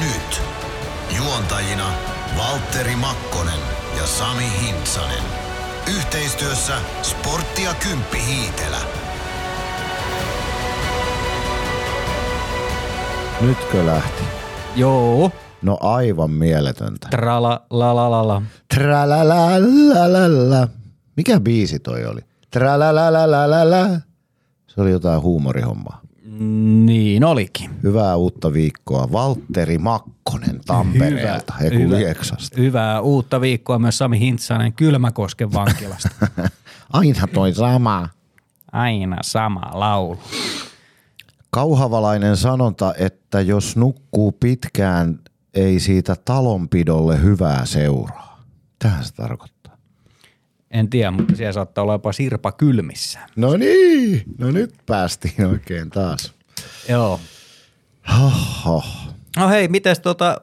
nyt. Juontajina Valtteri Makkonen ja Sami Hintsanen. Yhteistyössä Sporttia Kymppi Hiitelä. Nytkö lähti? Joo. No aivan mieletöntä. Trala la la la la. Tralalalala. Mikä biisi toi oli? Tralalalala. Se oli jotain huumorihommaa. Niin olikin. Hyvää uutta viikkoa. Valtteri Makkonen Tampereelta, kun Lieksasta. Hyvää uutta viikkoa myös Sami Hintsanen Kylmäkosken vankilasta. Aina toi sama. Aina sama laulu. Kauhavalainen sanonta, että jos nukkuu pitkään, ei siitä talonpidolle hyvää seuraa. Tähän se tarkoittaa. En tiedä, mutta siellä saattaa olla jopa sirpa kylmissä. No niin, no nyt päästiin oikein taas. Joo. Hoho. No hei, mites tota,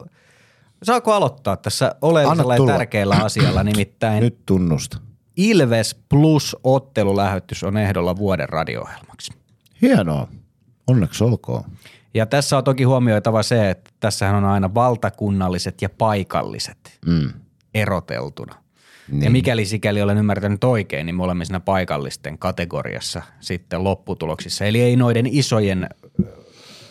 saako aloittaa tässä oleellisella ja tärkeällä asialla, nimittäin Nyt tunnusta. Ilves Plus ottelulähetys on ehdolla vuoden radio-ohjelmaksi. Hienoa. Onneksi olkoon. Ja tässä on toki huomioitava se, että tässähän on aina valtakunnalliset ja paikalliset Mm. eroteltuna. Niin. Ja mikäli sikäli olen ymmärtänyt oikein, niin me olemme siinä paikallisten kategoriassa sitten lopputuloksissa. Eli ei noiden isojen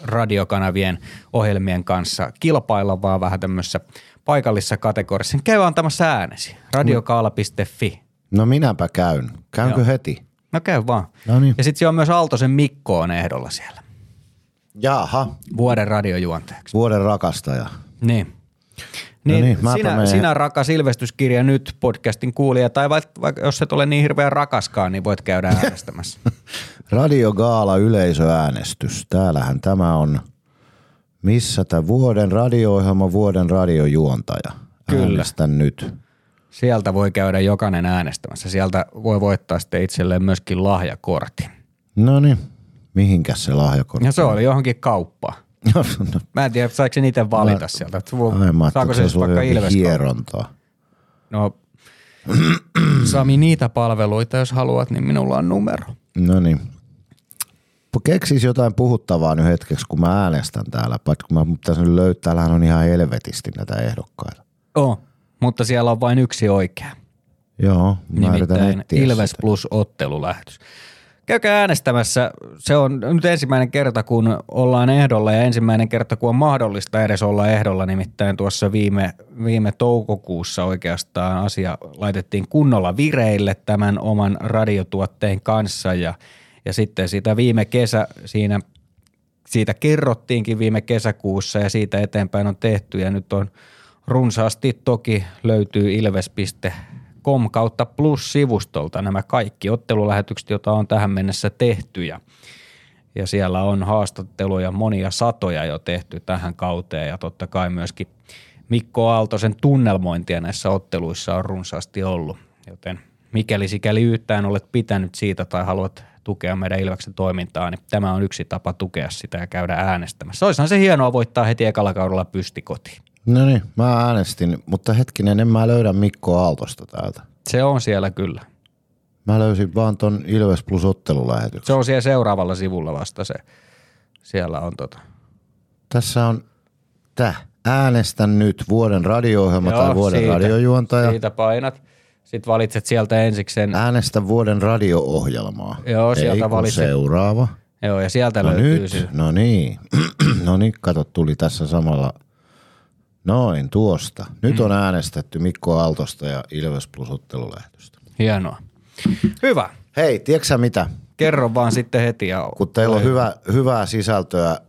radiokanavien ohjelmien kanssa kilpailla, vaan vähän tämmöisessä paikallisessa kategoriassa. Käy antamassa äänesi. Radiokaala.fi. No minäpä käyn. Käynkö Joo. heti? No käy vaan. No niin. Ja sitten siellä on myös Aaltosen Mikko on ehdolla siellä. Jaha, Vuoden radiojuontajaksi. vuoden rakastaja. Niin. No Niin, niin, sinä, sinä rakas Ilvestyskirja nyt podcastin kuulija, tai vaikka, vaikka jos et ole niin hirveän rakaskaan, niin voit käydä äänestämässä. Radio Gaala yleisöäänestys. Täällähän tämä on, missä tämä vuoden radio-ohjelma, vuoden radiojuontaja. Kyllä. Äänestän nyt. Sieltä voi käydä jokainen äänestämässä. Sieltä voi voittaa sitten itselleen myöskin lahjakortin. No niin, mihinkäs se lahjakortti? Ja se oli johonkin kauppaan. No, Mä en tiedä, saiko se niitä valita sieltä. Että vo- Ai, mä Saako se vaikka Ilves? hierontaa. No, Sami, niitä palveluita, jos haluat, niin minulla on numero. No niin. Keksis jotain puhuttavaa nyt hetkeksi, kun mä äänestän täällä. Paitsi kun mä pitäisin nyt löytää, täällähän on ihan helvetisti näitä ehdokkaita. Oh, mutta siellä on vain yksi oikea. Joo, mä Nimittäin Ilves sitä. plus ottelulähetys. Käykää äänestämässä. Se on nyt ensimmäinen kerta, kun ollaan ehdolla ja ensimmäinen kerta, kun on mahdollista edes olla ehdolla. Nimittäin tuossa viime, viime toukokuussa oikeastaan asia laitettiin kunnolla vireille tämän oman radiotuotteen kanssa ja, ja sitten sitä viime kesä siinä siitä kerrottiinkin viime kesäkuussa ja siitä eteenpäin on tehty ja nyt on runsaasti toki löytyy ilves.com kautta plus-sivustolta nämä kaikki ottelulähetykset, joita on tähän mennessä tehty ja, ja siellä on haastatteluja monia satoja jo tehty tähän kauteen ja totta kai myöskin Mikko Aaltosen tunnelmointia näissä otteluissa on runsaasti ollut, joten mikäli sikäli yhtään olet pitänyt siitä tai haluat tukea meidän Ilveksen toimintaa, niin tämä on yksi tapa tukea sitä ja käydä äänestämässä. Olisihan se hienoa voittaa heti ekalla kaudella pysti kotiin. No niin, mä äänestin, mutta hetkinen, en mä löydä Mikko Aaltosta täältä. Se on siellä kyllä. Mä löysin vaan ton Ilves Plus ottelulähetyksen. Se on siellä seuraavalla sivulla vasta se. Siellä on tota. Tässä on tää. Äänestän nyt vuoden radio-ohjelma tai vuoden siitä, radiojuontaja. Siitä painat. Sitten valitset sieltä ensiksen. Äänestä vuoden radio-ohjelmaa. Joo, sieltä Ei valitset. seuraava. Joo, ja sieltä No löytyy nyt, se. no niin. no niin, kato, tuli tässä samalla. Noin, tuosta. Nyt on äänestetty Mikko Aaltosta ja Ilves Plus ottelulähetystä. Hienoa. Hyvä. Hei, tiedätkö mitä? Kerro vaan sitten heti. Ja Kun teillä on hyvä, hyvää sisältöä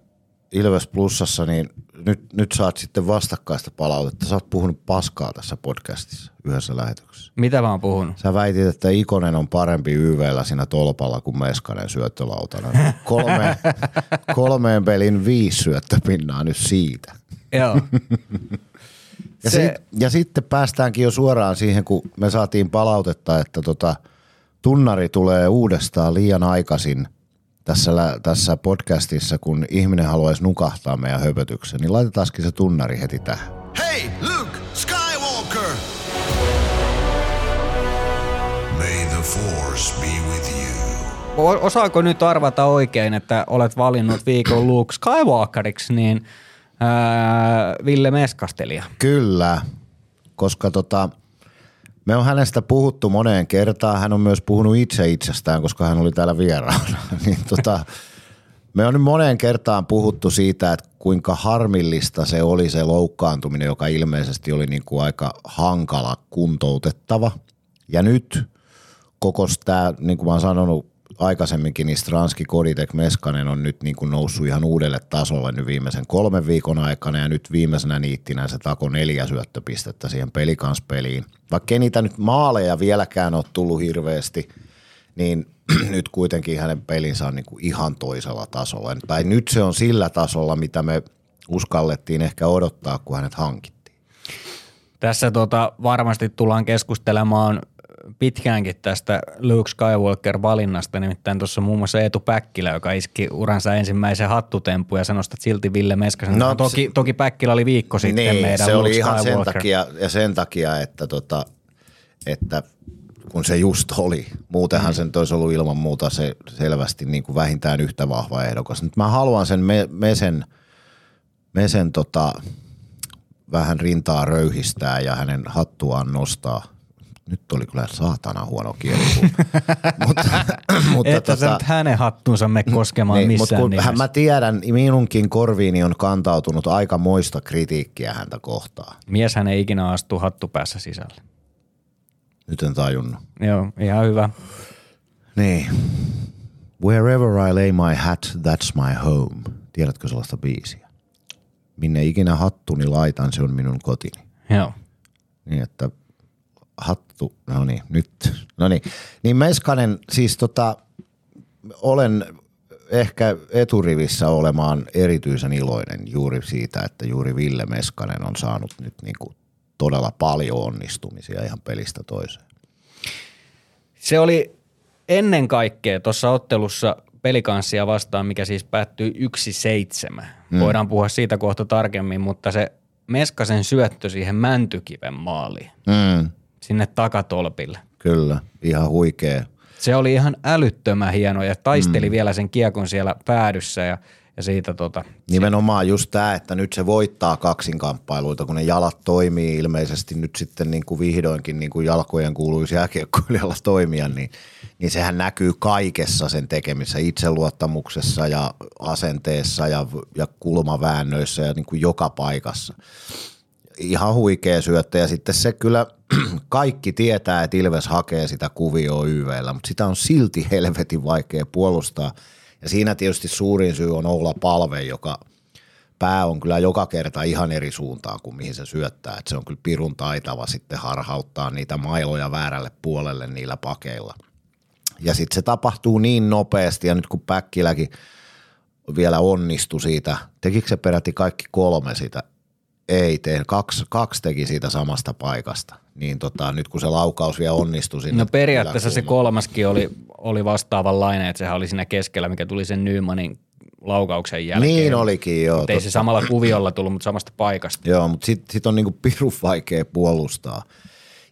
Ilves Plusassa, niin nyt, nyt saat sitten vastakkaista palautetta. Sä oot puhunut paskaa tässä podcastissa yhdessä lähetyksessä. Mitä mä oon puhunut? Sä väitit, että Ikonen on parempi YVllä siinä tolpalla kuin Meskanen syöttölautana. Kolme, kolmeen pelin viisi syöttöpinnaa nyt siitä. Joo. Ja, Se- sit, ja sitten päästäänkin jo suoraan siihen, kun me saatiin palautetta, että tota, tunnari tulee uudestaan liian aikaisin tässä, lä- tässä podcastissa, kun ihminen haluaisi nukahtaa meidän höpötyksen, niin laitetaankin se tunnari heti tähän. Hey, Luke Skywalker! May the Force be with you. O- Osaako nyt arvata oikein, että olet valinnut viikon Luke Skywalkeriksi, niin ää, Ville Meskastelia. Kyllä, koska tota, me on hänestä puhuttu moneen kertaan. Hän on myös puhunut itse itsestään, koska hän oli täällä vieraana. niin tota, me on nyt moneen kertaan puhuttu siitä, että kuinka harmillista se oli se loukkaantuminen, joka ilmeisesti oli niin kuin aika hankala kuntoutettava. Ja nyt koko tämä, niin kuin mä oon sanonut aikaisemminkin, niin Stranski, Koditek, Meskanen on nyt niin kuin noussut ihan uudelle tasolle nyt viimeisen kolmen viikon aikana ja nyt viimeisenä niittinä se tako neljä syöttöpistettä siihen pelikanspeliin. Vaikka ei niitä nyt maaleja vieläkään ole tullut hirveästi, niin nyt kuitenkin hänen pelinsä on niin kuin ihan toisella tasolla. Tai nyt se on sillä tasolla, mitä me uskallettiin ehkä odottaa, kun hänet hankittiin. Tässä tota, varmasti tullaan keskustelemaan pitkäänkin tästä Luke Skywalker-valinnasta, nimittäin tuossa muun muassa Eetu Päkkilä, joka iski uransa ensimmäisen hattutempun ja sanoi silti Ville Meskasen. No, toki, se, toki Päkkilä oli viikko sitten niin, meidän se Luke oli ihan sen takia, ja sen takia, että, tota, että kun se just oli. Muutenhan mm. sen olisi ollut ilman muuta se selvästi niin kuin vähintään yhtä vahva ehdokas. Nyt mä haluan sen me, mesen, mesen tota, vähän rintaa röyhistää ja hänen hattuaan nostaa – nyt oli kyllä saatana huono kieli. mutta, mutta Että tota, nyt hänen hattuunsa me koskemaan niin, missään mutta kun Mä tiedän, minunkin korviini on kantautunut aika moista kritiikkiä häntä kohtaan. Mies hän ei ikinä astu hattupäässä sisälle. Nyt en tajunnut. Joo, ihan hyvä. Niin. Wherever I lay my hat, that's my home. Tiedätkö sellaista biisiä? Minne ikinä hattuni laitan, se on minun kotini. Joo. Niin, että hattu, no niin, nyt, no niin. Niin Meskanen, siis tota, olen ehkä eturivissä olemaan erityisen iloinen juuri siitä, että juuri Ville Meskanen on saanut nyt niin kuin todella paljon onnistumisia ihan pelistä toiseen. Se oli ennen kaikkea tuossa ottelussa pelikanssia vastaan, mikä siis päättyi 1-7. Mm. Voidaan puhua siitä kohta tarkemmin, mutta se Meskasen syöttö siihen Mäntykiven maaliin. Mm sinne takatolpille. Kyllä, ihan huikea. Se oli ihan älyttömän hieno ja taisteli mm. vielä sen kiekon siellä päädyssä ja, ja siitä tota. Nimenomaan just tämä, että nyt se voittaa kaksinkamppailuita, kun ne jalat toimii ilmeisesti nyt sitten niin kuin vihdoinkin niin kuin jalkojen kuuluisi jääkiekkoilijalla toimia, niin, niin sehän näkyy kaikessa sen tekemissä, itseluottamuksessa ja asenteessa ja, ja kulmaväännöissä ja niin kuin joka paikassa ihan huikea syöttö ja sitten se kyllä kaikki tietää, että Ilves hakee sitä kuvioa YVllä, mutta sitä on silti helvetin vaikea puolustaa. Ja siinä tietysti suurin syy on olla Palve, joka pää on kyllä joka kerta ihan eri suuntaan kuin mihin se syöttää. Että se on kyllä pirun taitava sitten harhauttaa niitä mailoja väärälle puolelle niillä pakeilla. Ja sitten se tapahtuu niin nopeasti ja nyt kun Päkkiläkin vielä onnistui siitä, tekikö se peräti kaikki kolme sitä ei tee, kaksi, kaksi teki siitä samasta paikasta. Niin tota, nyt kun se laukaus vielä onnistui sinne. No periaatteessa se kolmaskin oli, oli vastaavanlainen, että sehän oli siinä keskellä, mikä tuli sen Nymanin laukauksen jälkeen. Niin olikin, joo. ei se samalla kuviolla tullut, mutta samasta paikasta. Joo, mutta sitten sit on niinku pirun vaikea puolustaa.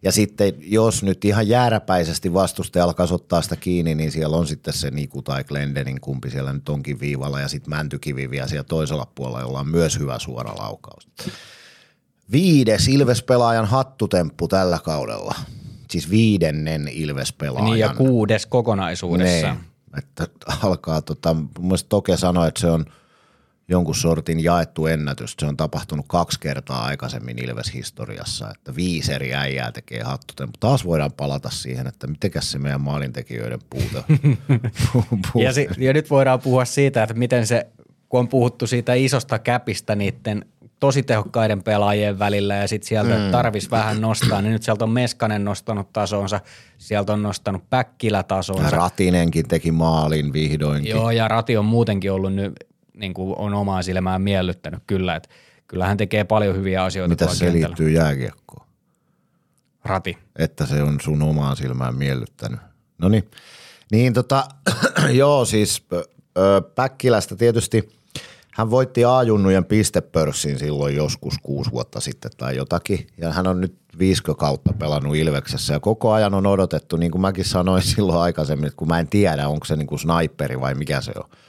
Ja sitten jos nyt ihan jääräpäisesti vastustaja alkaa ottaa sitä kiinni, niin siellä on sitten se Niku tai Glendenin, kumpi siellä nyt onkin viivalla, ja sitten Mäntykivi vielä siellä toisella puolella, jolla on myös hyvä suora laukaus. Viides Ilves-pelaajan hattutemppu tällä kaudella. Siis viidennen Ilves-pelaajan. Niin ja kuudes kokonaisuudessa. Ne, että alkaa, tota, mun mielestä Toke sanoi, että se on – jonkun sortin jaettu ennätys. Se on tapahtunut kaksi kertaa aikaisemmin Ilves-historiassa, että viisi eri äijää tekee hattuten. Mutta taas voidaan palata siihen, että mitenkäs se meidän maalintekijöiden puute. puute. ja, si- ja nyt voidaan puhua siitä, että miten se, kun on puhuttu siitä isosta käpistä niiden tosi tehokkaiden pelaajien välillä ja sitten sieltä mm. tarvis vähän nostaa, niin nyt sieltä on Meskanen nostanut tasonsa, sieltä on nostanut Päkkilä tasonsa. Ratinenkin teki maalin vihdoinkin. Joo ja Rati on muutenkin ollut nyt niin kuin on omaa silmään miellyttänyt kyllä, että kyllä hän tekee paljon hyviä asioita. Mitä se kentällä. liittyy jääkiekkoon? Rati. Että se on sun omaa silmään miellyttänyt. No niin, niin tota, joo siis ö, Päkkilästä tietysti hän voitti A-junnujen pistepörssin silloin joskus kuusi vuotta sitten tai jotakin. Ja hän on nyt viisikö kautta pelannut Ilveksessä ja koko ajan on odotettu, niin kuin mäkin sanoin silloin aikaisemmin, että kun mä en tiedä, onko se niin kuin sniperi vai mikä se on –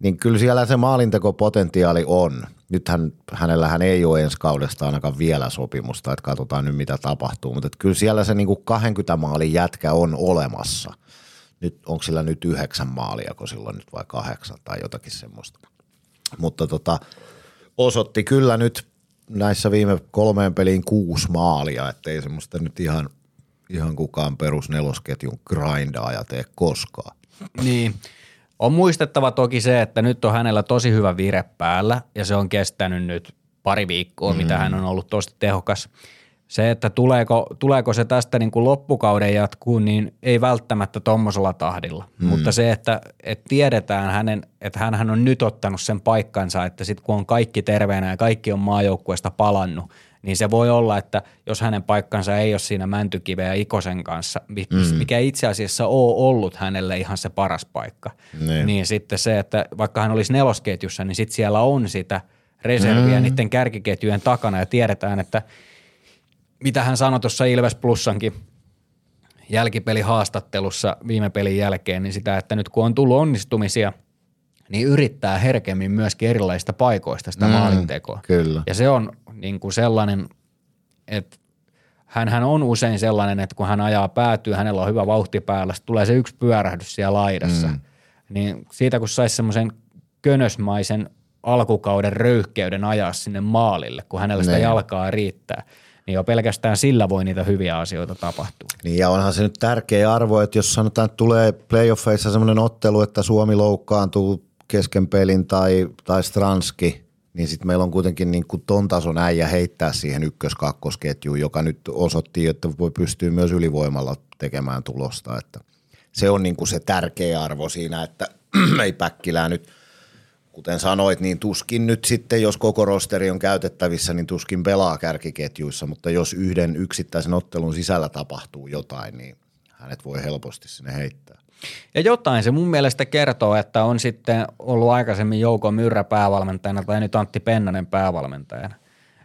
niin kyllä siellä se maalintekopotentiaali on. Nythän hänellähän ei ole ensi kaudesta ainakaan vielä sopimusta, että katsotaan nyt mitä tapahtuu, mutta kyllä siellä se niin kuin 20 maalin jätkä on olemassa. Nyt, onko sillä nyt yhdeksän maalia, kun silloin nyt vai kahdeksan tai jotakin semmoista. Mutta tota, osoitti kyllä nyt näissä viime kolmeen peliin kuusi maalia, ettei semmoista nyt ihan, ihan kukaan perus nelosketjun grindaaja tee koskaan. Niin. On muistettava toki se, että nyt on hänellä tosi hyvä vire päällä ja se on kestänyt nyt pari viikkoa, mm. mitä hän on ollut tosi tehokas. Se, että tuleeko, tuleeko se tästä niin kuin loppukauden jatkuun, niin ei välttämättä tuommoisella tahdilla. Mm. Mutta se, että, että tiedetään hänen, että hän on nyt ottanut sen paikkansa, että sitten kun on kaikki terveenä ja kaikki on maajoukkueesta palannut, niin se voi olla, että jos hänen paikkansa ei ole siinä Mäntykiven ja Ikosen kanssa, mm. mikä itse asiassa on ollut hänelle ihan se paras paikka, niin, niin sitten se, että vaikka hän olisi nelosketjussa, niin sitten siellä on sitä reserviä mm. niiden kärkiketjujen takana ja tiedetään, että – mitä hän sanoi tuossa Ilves Plussankin jälkipelihaastattelussa viime pelin jälkeen, niin sitä, että nyt kun on tullut onnistumisia, niin yrittää herkemmin myöskin erilaisista paikoista sitä mm, maalintekoa. Kyllä. Ja se on niin kuin sellainen, että hän on usein sellainen, että kun hän ajaa päätyy, hänellä on hyvä vauhti päällä, tulee se yksi pyörähdys siellä laidassa. Mm. Niin siitä kun saisi semmoisen könösmaisen alkukauden röyhkeyden ajaa sinne maalille, kun hänellä sitä ne. jalkaa riittää – niin jo pelkästään sillä voi niitä hyviä asioita tapahtua. Niin ja onhan se nyt tärkeä arvo, että jos sanotaan, että tulee playoffeissa semmoinen ottelu, että Suomi loukkaantuu kesken pelin tai, tai Stranski, niin sitten meillä on kuitenkin niin kuin ton tason äijä heittää siihen ykkös-kakkosketjuun, joka nyt osoitti, että voi pystyä myös ylivoimalla tekemään tulosta. Että se on niin kuin se tärkeä arvo siinä, että ei Päkkilää nyt – kuten sanoit, niin tuskin nyt sitten, jos koko rosteri on käytettävissä, niin tuskin pelaa kärkiketjuissa, mutta jos yhden yksittäisen ottelun sisällä tapahtuu jotain, niin hänet voi helposti sinne heittää. Ja jotain se mun mielestä kertoo, että on sitten ollut aikaisemmin Jouko Myrrä päävalmentajana tai nyt Antti Pennanen päävalmentajana.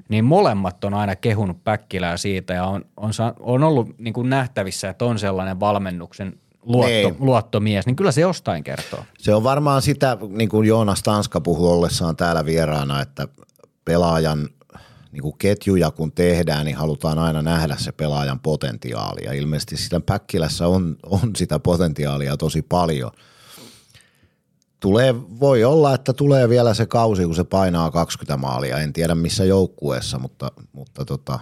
Niin molemmat on aina kehunut Päkkilää siitä ja on, on, on ollut niin kuin nähtävissä, että on sellainen valmennuksen luotto, niin. luottomies, niin kyllä se jostain kertoo. Se on varmaan sitä, niin kuin Joonas Tanska puhui ollessaan täällä vieraana, että pelaajan niin kuin ketjuja kun tehdään, niin halutaan aina nähdä se pelaajan potentiaali. Ja ilmeisesti sitä Päkkilässä on, on sitä potentiaalia tosi paljon. Tulee, voi olla, että tulee vielä se kausi, kun se painaa 20 maalia. En tiedä missä joukkueessa, mutta, mutta tota,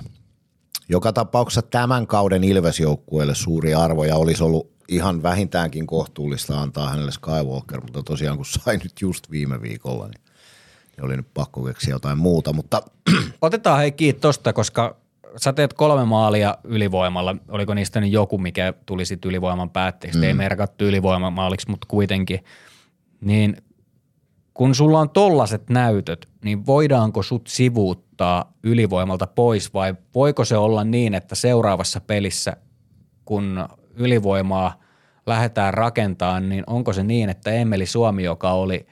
joka tapauksessa tämän kauden Ilves-joukkueelle suuri arvo ja olisi ollut ihan vähintäänkin kohtuullista antaa hänelle Skywalker, mutta tosiaan kun sai nyt just viime viikolla, niin oli nyt pakko keksiä jotain muuta, mutta... Otetaan hei kiinni tosta, koska sä teet kolme maalia ylivoimalla. Oliko niistä nyt joku, mikä tuli sitten ylivoiman päätteeksi? Mm. Ei merkattu ylivoimamaaliksi, mutta kuitenkin. Niin kun sulla on tollaset näytöt, niin voidaanko sut sivuuttaa ylivoimalta pois vai voiko se olla niin, että seuraavassa pelissä, kun ylivoimaa lähdetään rakentamaan, niin onko se niin, että Emeli Suomi, joka oli,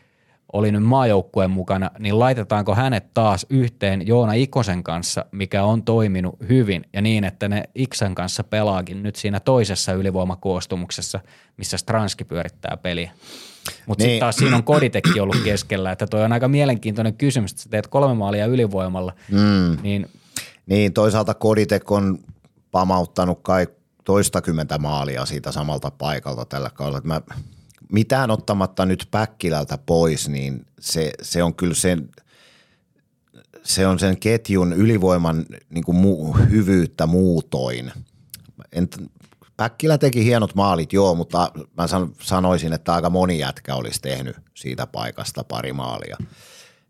oli nyt maajoukkueen mukana, niin laitetaanko hänet taas yhteen Joona Ikosen kanssa, mikä on toiminut hyvin ja niin, että ne Iksan kanssa pelaakin nyt siinä toisessa ylivoimakoostumuksessa, missä Stranski pyörittää peliä. Mutta niin. sitten taas siinä on koditekki ollut keskellä, että toi on aika mielenkiintoinen kysymys, että sä teet kolme maalia ylivoimalla. Mm. Niin, niin toisaalta koditek on pamauttanut kai toistakymmentä maalia siitä samalta paikalta tällä kaudella. Mä, mitään ottamatta nyt Päkkilältä pois, niin se, se on kyllä sen, se on sen ketjun ylivoiman niin kuin mu, hyvyyttä muutoin. En, Päkkilä teki hienot maalit, joo, mutta mä sanoisin, että aika moni jätkä olisi tehnyt siitä paikasta pari maalia.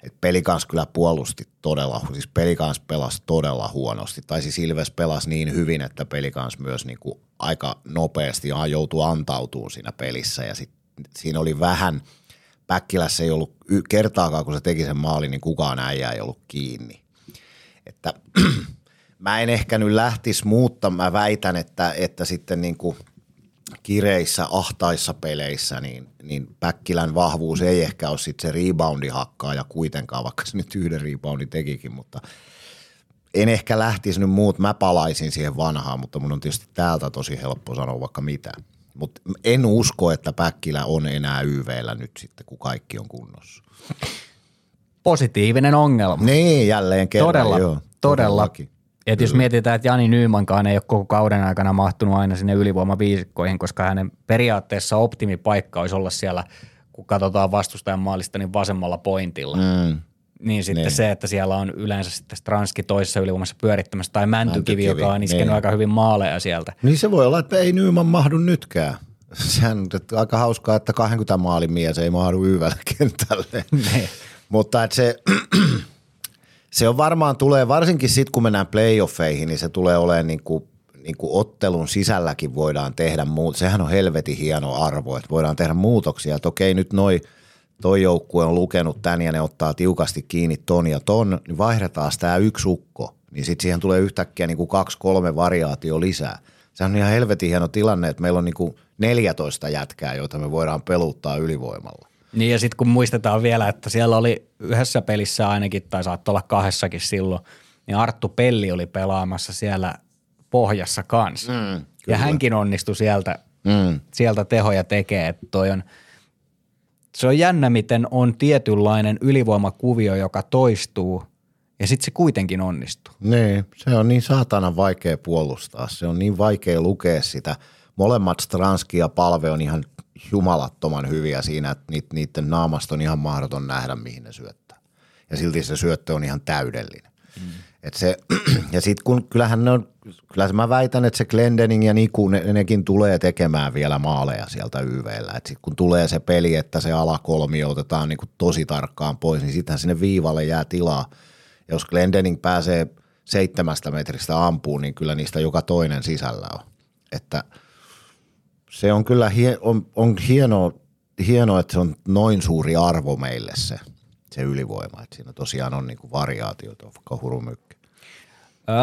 Et pelikans kyllä puolusti todella, siis pelikans pelasi todella huonosti. Tai siis Ilves pelasi niin hyvin, että pelikans myös niinku aika nopeasti joutui antautumaan siinä pelissä. Ja sit, siinä oli vähän, Päkkilässä ei ollut kertaakaan, kun se teki sen maalin, niin kukaan äijä ei ollut kiinni. Että mä en ehkä nyt lähtisi muuttamaan, mä väitän, että, että sitten niin kuin – kireissä, ahtaissa peleissä, niin, niin Päkkilän vahvuus ei ehkä ole sitten se reboundihakkaa ja kuitenkaan, vaikka se nyt yhden reboundin tekikin, mutta en ehkä lähtisi nyt muut, mä palaisin siihen vanhaan, mutta mun on tietysti täältä tosi helppo sanoa vaikka mitä. Mutta en usko, että Päkkilä on enää YVllä nyt sitten, kun kaikki on kunnossa. Positiivinen ongelma. Niin, jälleen kerran. Todella, joo, todella. Et jos mietitään, että Jani Nyymankaan ei ole koko kauden aikana mahtunut aina sinne ylivoimaviisikkoihin, koska hänen periaatteessa optimipaikka olisi olla siellä, kun katsotaan vastustajan maalista, niin vasemmalla pointilla. Mm. Niin sitten Niin. se, että siellä on yleensä sitten Stranski toisessa ylivoimassa pyörittämässä tai Mäntykivi, Mäntykivi, joka on iskenyt niin. aika hyvin maaleja sieltä. Niin se voi olla, että ei Nyman mahdu nytkään. Sehän on aika hauskaa, että 20 maalin mies ei mahdu YVllä kentälle. Niin. Mutta että se, se on varmaan tulee, varsinkin sitten kun mennään playoffeihin, niin se tulee olemaan niin kuin, niin kuin ottelun sisälläkin voidaan tehdä muut. Sehän on helvetin hieno arvo, että voidaan tehdä muutoksia. Että okei, nyt noi, toi joukkue on lukenut tän ja ne ottaa tiukasti kiinni ton ja ton, niin vaihdetaan tämä yksi ukko. Niin sitten siihen tulee yhtäkkiä niin kuin kaksi, kolme variaatio lisää. Se on ihan helvetin hieno tilanne, että meillä on niin kuin 14 jätkää, joita me voidaan peluttaa ylivoimalla. Niin ja sitten kun muistetaan vielä, että siellä oli yhdessä pelissä ainakin, tai saattoi olla kahdessakin silloin, niin Arttu Pelli oli pelaamassa siellä pohjassa kanssa. Mm, ja hänkin onnistui sieltä, Mm. sieltä tehoja tekee, että toi on, se on jännä, miten on tietynlainen ylivoimakuvio, joka toistuu, ja sitten se kuitenkin onnistuu. Niin, se on niin saatanan vaikea puolustaa. Se on niin vaikea lukea sitä. Molemmat Stranski ja Palve on ihan jumalattoman hyviä siinä, että niiden naamasta on ihan mahdoton nähdä, mihin ne syöttää. Ja silti se syöttö on ihan täydellinen. Mm. Et se, ja sitten kun kyllähän ne on, kyllä mä väitän, että se Glendening ja Niku, ne, nekin tulee tekemään vielä maaleja sieltä YVllä. Et sit kun tulee se peli, että se alakolmio otetaan niinku tosi tarkkaan pois, niin sittenhän sinne viivalle jää tilaa. Ja jos Glendening pääsee seitsemästä metristä ampuun, niin kyllä niistä joka toinen sisällä on. Että se on kyllä hie, on, on hienoa, hienoa, että se on noin suuri arvo meille se, se ylivoima. Että siinä tosiaan on niinku variaatiota, vaikka hurumykkä.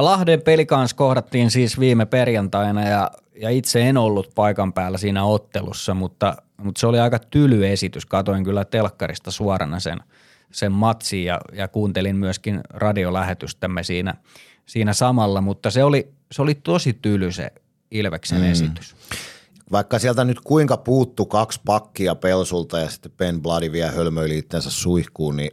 Lahden peli kanssa kohdattiin siis viime perjantaina ja, ja itse en ollut paikan päällä siinä ottelussa, mutta, mutta se oli aika tyly esitys. Katoin kyllä telkkarista suorana sen, sen matsin ja, ja kuuntelin myöskin radiolähetystämme siinä, siinä samalla, mutta se oli, se oli tosi tyly se Ilveksen mm. esitys. Vaikka sieltä nyt kuinka puuttu kaksi pakkia pelsulta ja sitten Ben Bloody vielä hölmöili itsensä suihkuun, niin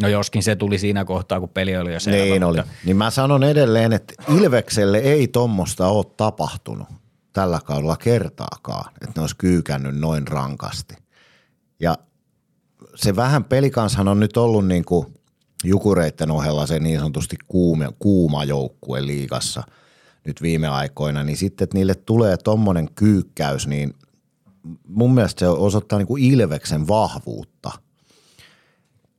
No joskin se tuli siinä kohtaa, kun peli oli jo selvä. Niin oli. mutta- Niin mä sanon edelleen, että Ilvekselle ei tommosta ole tapahtunut tällä kaudella kertaakaan, että ne olisi kyykännyt noin rankasti. Ja se vähän pelikanshan on nyt ollut niin kuin jukureitten ohella se niin sanotusti kuuma, kuuma joukkue liigassa nyt viime aikoina, niin sitten, että niille tulee tommonen kyykkäys, niin mun mielestä se osoittaa niin kuin Ilveksen vahvuutta –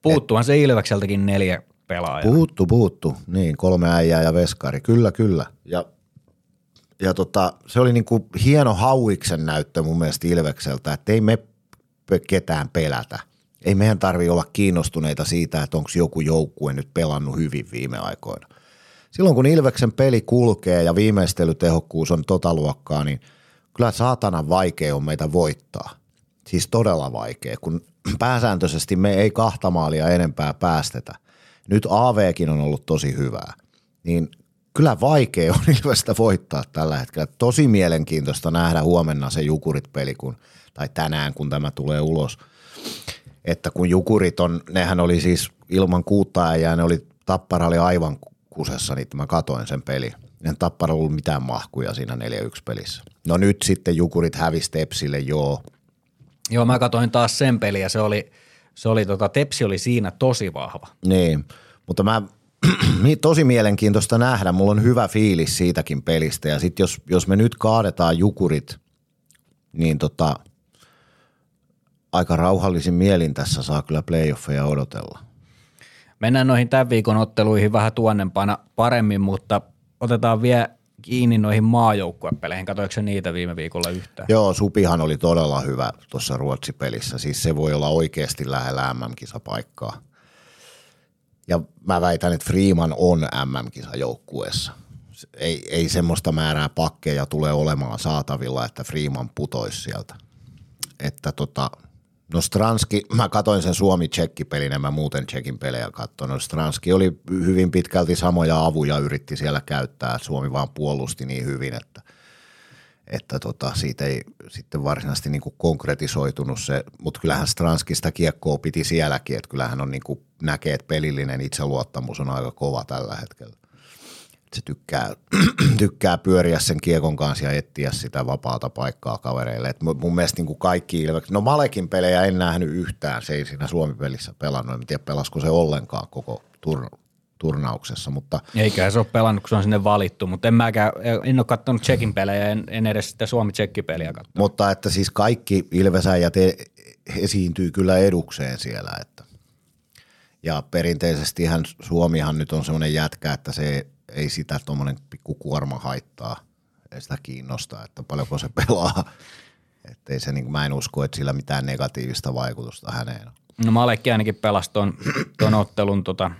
Puuttuuhan se Ilvekseltäkin neljä pelaajaa. Puuttu, puuttu. Niin, kolme äijää ja veskari. Kyllä, kyllä. Ja, ja tota, se oli niinku hieno hauiksen näyttö mun mielestä Ilvekseltä, että ei me ketään pelätä. Ei meidän tarvi olla kiinnostuneita siitä, että onko joku joukkue nyt pelannut hyvin viime aikoina. Silloin kun Ilveksen peli kulkee ja viimeistelytehokkuus on tota luokkaa, niin kyllä saatanan vaikea on meitä voittaa. Siis todella vaikea, kun pääsääntöisesti me ei kahta maalia enempää päästetä. Nyt AVkin on ollut tosi hyvää. Niin kyllä vaikea on Ilvestä voittaa tällä hetkellä. Tosi mielenkiintoista nähdä huomenna se Jukurit-peli, kun, tai tänään kun tämä tulee ulos. Että kun Jukurit on, nehän oli siis ilman kuutta äijää, ne oli, Tappara oli aivan kusessa, niin mä katoin sen peli. En Tappara ollut mitään mahkuja siinä 4-1 pelissä. No nyt sitten Jukurit hävisi Tepsille, joo. Joo, mä katsoin taas sen peliä se oli, se oli tota, Tepsi oli siinä tosi vahva. Niin, mutta mä tosi mielenkiintoista nähdä. Mulla on hyvä fiilis siitäkin pelistä ja sitten jos, jos me nyt kaadetaan Jukurit, niin tota, aika rauhallisin mielin tässä saa kyllä playoffeja odotella. Mennään noihin tämän viikon otteluihin vähän tuonnempana paremmin, mutta otetaan vielä kiinni noihin maajoukkuepeleihin. Katoiko niitä viime viikolla yhtään? Joo, Supihan oli todella hyvä tuossa Ruotsi-pelissä. Siis se voi olla oikeasti lähellä MM-kisapaikkaa. Ja mä väitän, että Freeman on MM-kisajoukkueessa. Ei, ei semmoista määrää pakkeja tule olemaan saatavilla, että Freeman putoisi sieltä. Että tota, no Stranski, mä katoin sen Suomi-Tsekki-pelin, en mä muuten Tsekin pelejä katsoin. No Stranski oli hyvin pitkälti samoja avuja yritti siellä käyttää, Suomi vaan puolusti niin hyvin, että että tota, siitä ei sitten varsinaisesti niin kuin konkretisoitunut se, mutta kyllähän Stranskista kiekkoa piti sielläkin, että kyllähän on niin kuin näkee, että pelillinen itseluottamus on aika kova tällä hetkellä. Se tykkää, tykkää pyöriä sen kiekon kanssa ja etsiä sitä vapaata paikkaa kavereille. Et mun mielestä niin kuin kaikki ilmeisesti, no Malekin pelejä en nähnyt yhtään, se ei siinä Suomi-pelissä pelannut, en tiedä pelasko se ollenkaan koko tur- turnauksessa, mutta Eiköhän se ole pelannut, kun se on sinne valittu, mutta en mäkään, en ole katsonut Tsekin pelejä, en, en edes sitä Suomi-Tsekki-peliä katsonut. Mutta että siis kaikki Ilvesäjät e- esiintyy kyllä edukseen siellä. Että. Ja perinteisesti ihan Suomihan nyt on semmoinen jätkä, että se ei sitä tuommoinen pikku kuorma haittaa, ei sitä kiinnostaa, että paljonko se pelaa. Että ei se, niin mä en usko, että sillä mitään negatiivista vaikutusta häneen on. No Malekki ainakin pelasi ton, ton ottelun tota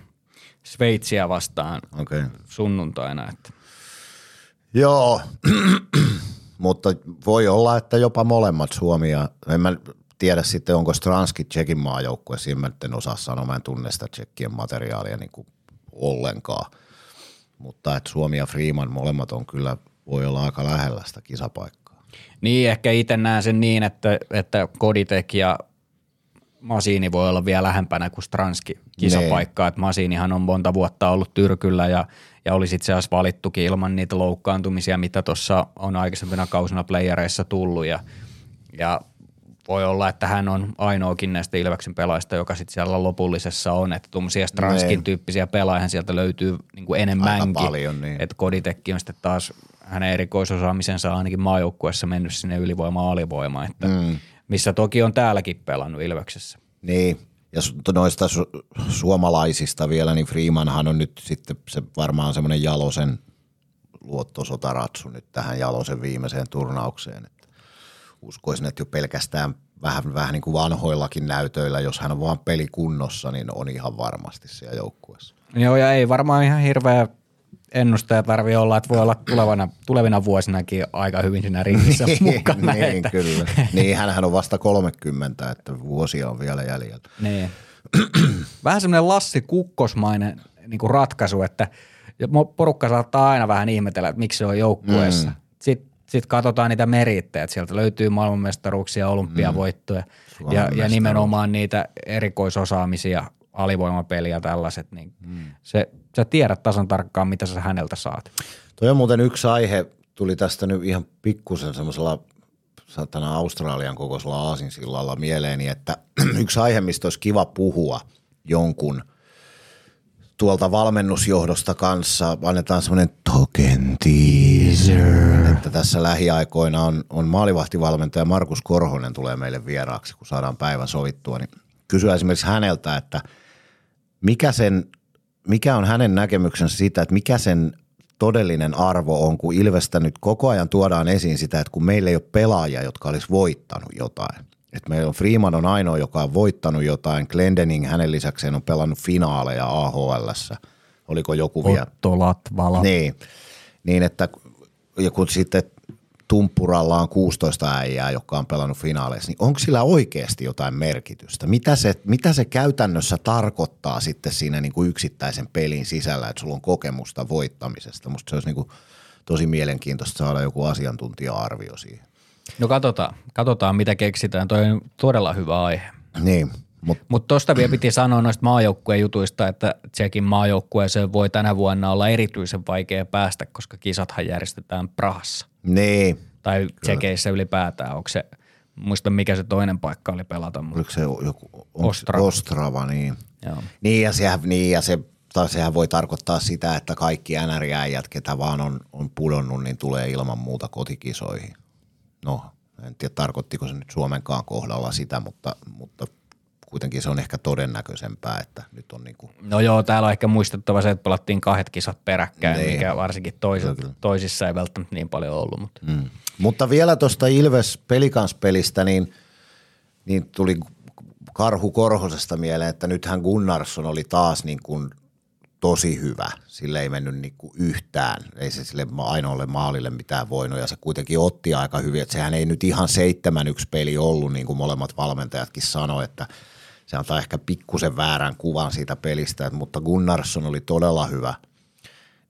Sveitsiä vastaan. Okay. sunnuntaina. Että. Joo, mutta voi olla, että jopa molemmat Suomi ja en mä tiedä sitten, onko Stranski Tsekin maajoukkue, siinä mä en osaa sanoa, mä en tunne sitä Tsekkien materiaalia niin kuin ollenkaan. Mutta että Suomi ja Freeman molemmat on kyllä, voi olla aika lähellä sitä kisapaikkaa. Niin, ehkä itse näen sen niin, että, että Koditek ja Masiini voi olla vielä lähempänä kuin Stranski kisapaikkaa. Että Masiinihan on monta vuotta ollut tyrkyllä ja, ja olisi itse asiassa valittukin ilman niitä loukkaantumisia, mitä tuossa on aikaisempina kausina playereissa tullut. Ja, ja voi olla, että hän on ainoakin näistä Ilveksen pelaajista, joka sitten siellä lopullisessa on, että tuommoisia Stranskin Niin. tyyppisiä pelaajia sieltä löytyy niin kuin enemmänkin. Aika paljon, niin. Että Koditekki on sitten taas hänen erikoisosaamisensa ainakin maajoukkueessa mennyt sinne ylivoima alivoima, että mm. missä toki on täälläkin pelannut Ilveksessä. Niin, ja noista su- suomalaisista vielä, niin Freemanhan on nyt sitten se varmaan semmoinen Jalosen luottosotaratsu nyt tähän Jalosen viimeiseen turnaukseen. Uskoisin, että jo pelkästään vähän, vähän niin kuin vanhoillakin näytöillä, jos hän on vaan pelikunnossa, niin on ihan varmasti siellä joukkueessa. Joo, ja ei varmaan ihan hirveä ennustaja tarvii olla, että voi olla tulevana, tulevina vuosinakin aika hyvin siinä ringissä mukana. niin, että, kyllä. Niin, hänhän on vasta 30, että vuosia on vielä jäljellä. Niin. Vähän semmoinen Lassi Kukkosmainen niin kuin ratkaisu, että porukka saattaa aina vähän ihmetellä, että miksi se on joukkueessa. Mm. Sitten sit katsotaan niitä merittejä, sieltä löytyy maailmanmestaruuksia, olympiavoittoja mm. ja, ja nimenomaan niitä erikoisosaamisia, alivoimapeliä tällaiset, niin mm. se, sä tiedät tasan tarkkaan, mitä sä häneltä saat. Toi on muuten yksi aihe, tuli tästä nyt ihan pikkusen semmoisella satana Australian kokoisella aasinsillalla mieleeni, että yksi aihe, mistä olisi kiva puhua jonkun tuolta valmennusjohdosta kanssa, annetaan semmoinen token teaser, että tässä lähiaikoina on, on maalivahtivalmentaja Markus Korhonen tulee meille vieraaksi, kun saadaan päivä sovittua, niin kysyä esimerkiksi häneltä, että mikä, sen, mikä on hänen näkemyksensä siitä, että mikä sen todellinen arvo on, kun Ilvestä nyt koko ajan tuodaan esiin sitä, että kun meillä ei ole pelaajia, jotka olisi voittanut jotain. Että meillä on Freeman on ainoa, joka on voittanut jotain. Glendening hänen lisäkseen on pelannut finaaleja AHLssä. Oliko joku vielä? Otto Latvala. Niin, niin että ja kun sitten Tumpuralla on 16 äijää, jotka on pelannut finaaleissa, niin onko sillä oikeasti jotain merkitystä? Mitä se, mitä se käytännössä tarkoittaa sitten siinä niin kuin yksittäisen pelin sisällä, että sulla on kokemusta voittamisesta? Musta se olisi niin kuin tosi mielenkiintoista saada joku asiantuntija-arvio siihen. No katsotaan, katsotaan mitä keksitään. Toi on todella hyvä aihe. Niin, mutta Mutta tuosta vielä piti sanoa noista maajoukkueen jutuista, että Tsekin maajoukkueeseen voi tänä vuonna olla erityisen vaikea päästä, koska kisathan järjestetään Prahassa. niin, Tai Tsekeissä ylipäätään. Onko se, muista mikä se toinen paikka oli pelata. Mutta, oliko se joku Ostrava. Ostrava, niin. joo. Niin ja, sehän, niin ja se, tai sehän voi tarkoittaa sitä, että kaikki NR-äijät, ketä vaan on, on pudonnut, niin tulee ilman muuta kotikisoihin. No, en tiedä tarkoittiko se nyt Suomenkaan kohdalla sitä, mutta, mutta kuitenkin se on ehkä todennäköisempää, että nyt on niin kuin, No joo, täällä on ehkä muistettava se, että pelattiin kahdet kisat peräkkäin, Niin. mikä varsinkin kyllä. toisissa ei välttämättä niin paljon ollut. Mutta. mm. Mutta vielä tuosta Ilves pelikansspelistä, niin, niin tuli Karhu Korhosesta mieleen, että nythän Gunnarsson oli taas niin kuin tosi hyvä. Sille ei mennyt niin kuin yhtään. Ei se sille ainoalle maalille mitään voinut ja se kuitenkin otti aika hyvin. Että sehän ei nyt ihan 7-1 peli ollut, niin kuin molemmat valmentajatkin sanoi, että se antaa ehkä pikkusen väärän kuvan siitä pelistä, mutta Gunnarsson oli todella hyvä.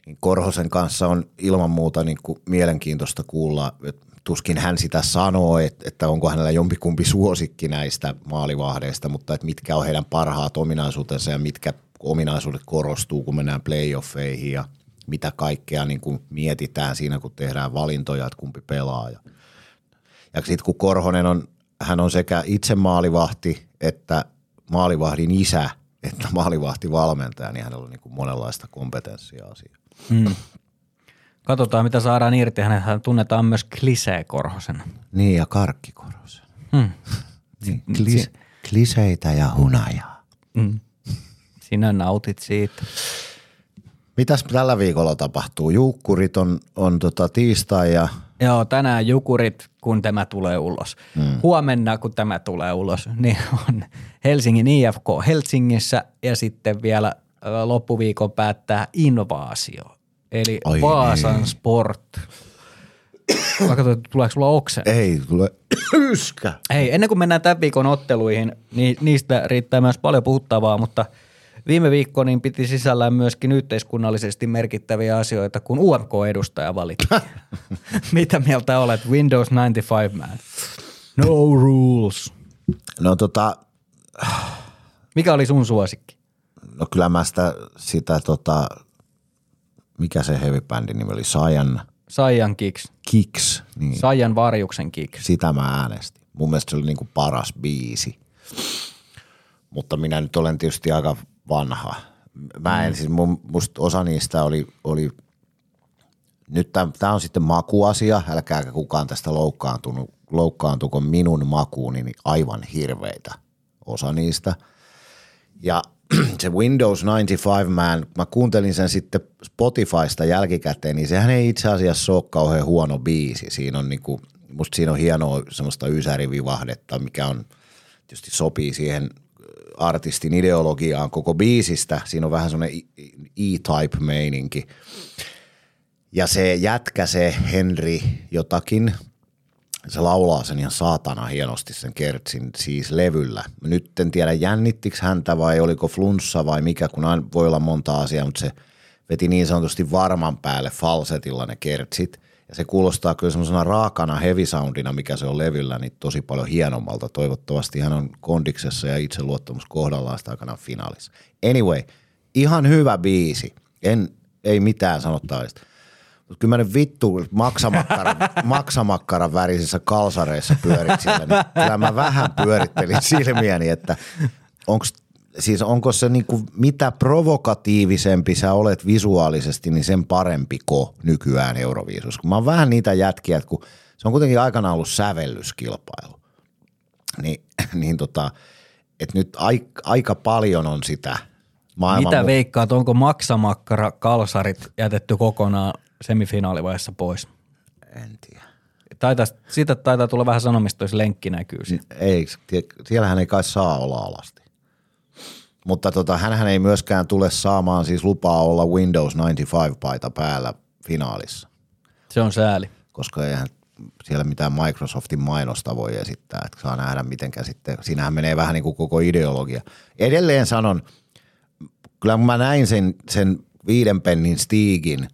Niin Korhosen kanssa on ilman muuta niin kuin mielenkiintoista kuulla, että tuskin hän sitä sanoo, että, että onko hänellä jompikumpi suosikki näistä maalivahdeista, mutta että mitkä on heidän parhaat ominaisuutensa ja mitkä ominaisuudet korostuu, kun mennään playoffeihin ja mitä kaikkea niin kuin mietitään siinä, kun tehdään valintoja, että kumpi pelaa. Ja, ja sitten kun Korhonen on, hän on sekä itse maalivahti että maalivahdin isä, että maalivahti valmentaja, niin hänellä on niin kuin monenlaista kompetenssia asiaa. Mm. Katsotaan, mitä saadaan irti. Hänet tunnetaan myös klisee-korhosena. Niin, ja karkkikorhosen. Hmm. Niin, klis, kliseitä ja hunajaa. Mm. Sinä nautit siitä. Mitäs tällä viikolla tapahtuu? Juukkurit on, on tota tiistai ja Joo, tänään Jukurit, kun tämä tulee ulos. Mm. Huomenna, kun tämä tulee ulos, niin on Helsingin IFK Helsingissä ja sitten vielä loppuviikon päättää Invaasio, eli Vaasan niin. Sport. Mä katsoin, että tuleeko sulla oksen? ei tule yskä. Hei, ennen kuin mennään tämän viikon otteluihin, niin niistä riittää myös paljon puhuttavaa, mutta viime viikko niin piti sisällään myöskin yhteiskunnallisesti merkittäviä asioita, kun UMK-edustaja valittiin. Mitä mieltä olet? Windows 95 man. No rules. No tota, Mikä oli sun suosikki? no kyllä mä sitä, sitä tota, mikä se heavy bändin nimi oli, Saiyan Saiyan Kicks. Kicks, niin Saiyan Varjuksen Kicks. sitä mä äänestin. Mun mielestä se oli niinku paras biisi. Mutta minä nyt olen tietysti aika vanha. Mä en siis, mun, musta osa niistä oli, oli nyt tämä on sitten makuasia, älkääkä kukaan tästä loukkaantunut, loukkaantuko minun makuuni, niin aivan hirveitä osa niistä. Ja se Windows 95 Man, mä kuuntelin sen sitten Spotifysta jälkikäteen, niin sehän ei itse asiassa ole kauhean huono biisi. Siinä on niinku, musta siinä on hienoa semmoista ysärivivahdetta, mikä on tietysti sopii siihen artistin ideologiaan koko biisistä. Siinä on vähän semmoinen E-type meininki. Ja se jätkä, se Henry jotakin, se laulaa sen ihan saatana hienosti sen kertsin siis levyllä. Nyt en tiedä jännittikö häntä vai oliko flunssa vai mikä, kun aina voi olla monta asiaa, mutta se veti niin sanotusti varman päälle falsetilla ne kertsit. Ja se kuulostaa kyllä semmoisena raakana heavy soundina, mikä se on levyllä, niin tosi paljon hienommalta. Toivottavasti hän on kondiksessa ja itseluottamus kohdallaan sitä aikana finaalissa. Anyway, ihan hyvä biisi. En, ei mitään sanottavista. Mutta kyllä mä nyt vittu maksamakkaran, maksamakkaran värisissä kalsareissa pyörit siellä, niin kyllä mä vähän pyörittelin silmiäni, että onks, siis onko se niinku, mitä provokatiivisempi sä olet visuaalisesti, niin sen parempi ko nykyään Euroviisussa. Kun mä oon vähän niitä jätkiä, että kun se on kuitenkin aikanaan ollut sävellyskilpailu, niin, niin tota, että nyt aika, aika paljon on sitä maailman Mitä veikkaat, onko maksamakkara kalsarit jätetty kokonaan semifinaalivaiheessa pois? En tiedä. Taitaa, siitä taitaa tulla vähän sanomista, jos lenkki näkyy. Ei, siellähän ei kai saa olla alasti. Mutta tota, hänhän ei myöskään tule saamaan siis lupaa olla Windows 95-paita päällä finaalissa, Se on sääli. koska eihän siellä mitään Microsoftin mainosta voi esittää, että saa nähdä miten sitten, siinähän menee vähän niin kuin koko ideologia. Edelleen sanon, kyllä kun mä näin sen, sen viiden pennin stiigin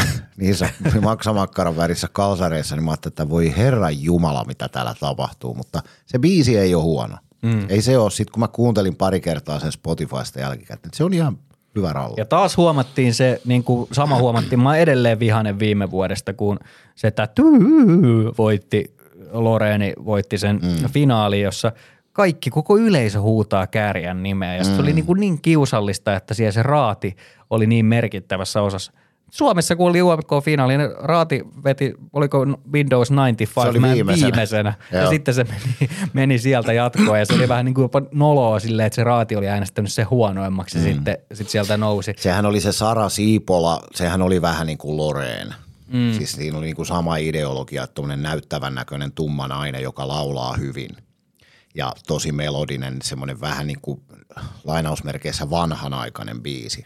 niissä maksamakkaran värissä kalsareissa, niin mä ajattelin, että voi herran jumala, mitä täällä tapahtuu, mutta se biisi ei ole huono. Mm. Ei se ole, sit kun mä kuuntelin pari kertaa sen Spotifysta jälkikäteen, että se on ihan hyvä ralli. Ja taas huomattiin se, niin kuin sama huomattiin, mä edelleen vihanen viime vuodesta, kun se tätä voitti, Loreeni voitti sen mm. finaali, jossa kaikki, koko yleisö huutaa kääriän nimeä. Ja mm. se oli niin, kuin niin kiusallista, että siellä se raati oli niin merkittävässä osassa. Suomessa, kun oli UMK-finaali, niin Raati veti, oliko Windows 95 Se oli viimeisenä. viimeisenä. Ja Joo. sitten se meni, meni sieltä jatkoon ja se oli vähän niin kuin jopa noloa silleen, että se Raati oli äänestänyt se huonoimmaksi mm. ja sitten sit sieltä nousi. Sehän oli se Sara Siipola, sehän oli vähän niin kuin Loreen. Mm. Siis siinä oli niin kuin sama ideologia, että tuommoinen näyttävän näköinen tumma nainen, joka laulaa hyvin. Ja tosi melodinen, semmoinen vähän niin kuin lainausmerkeissä vanhanaikainen biisi.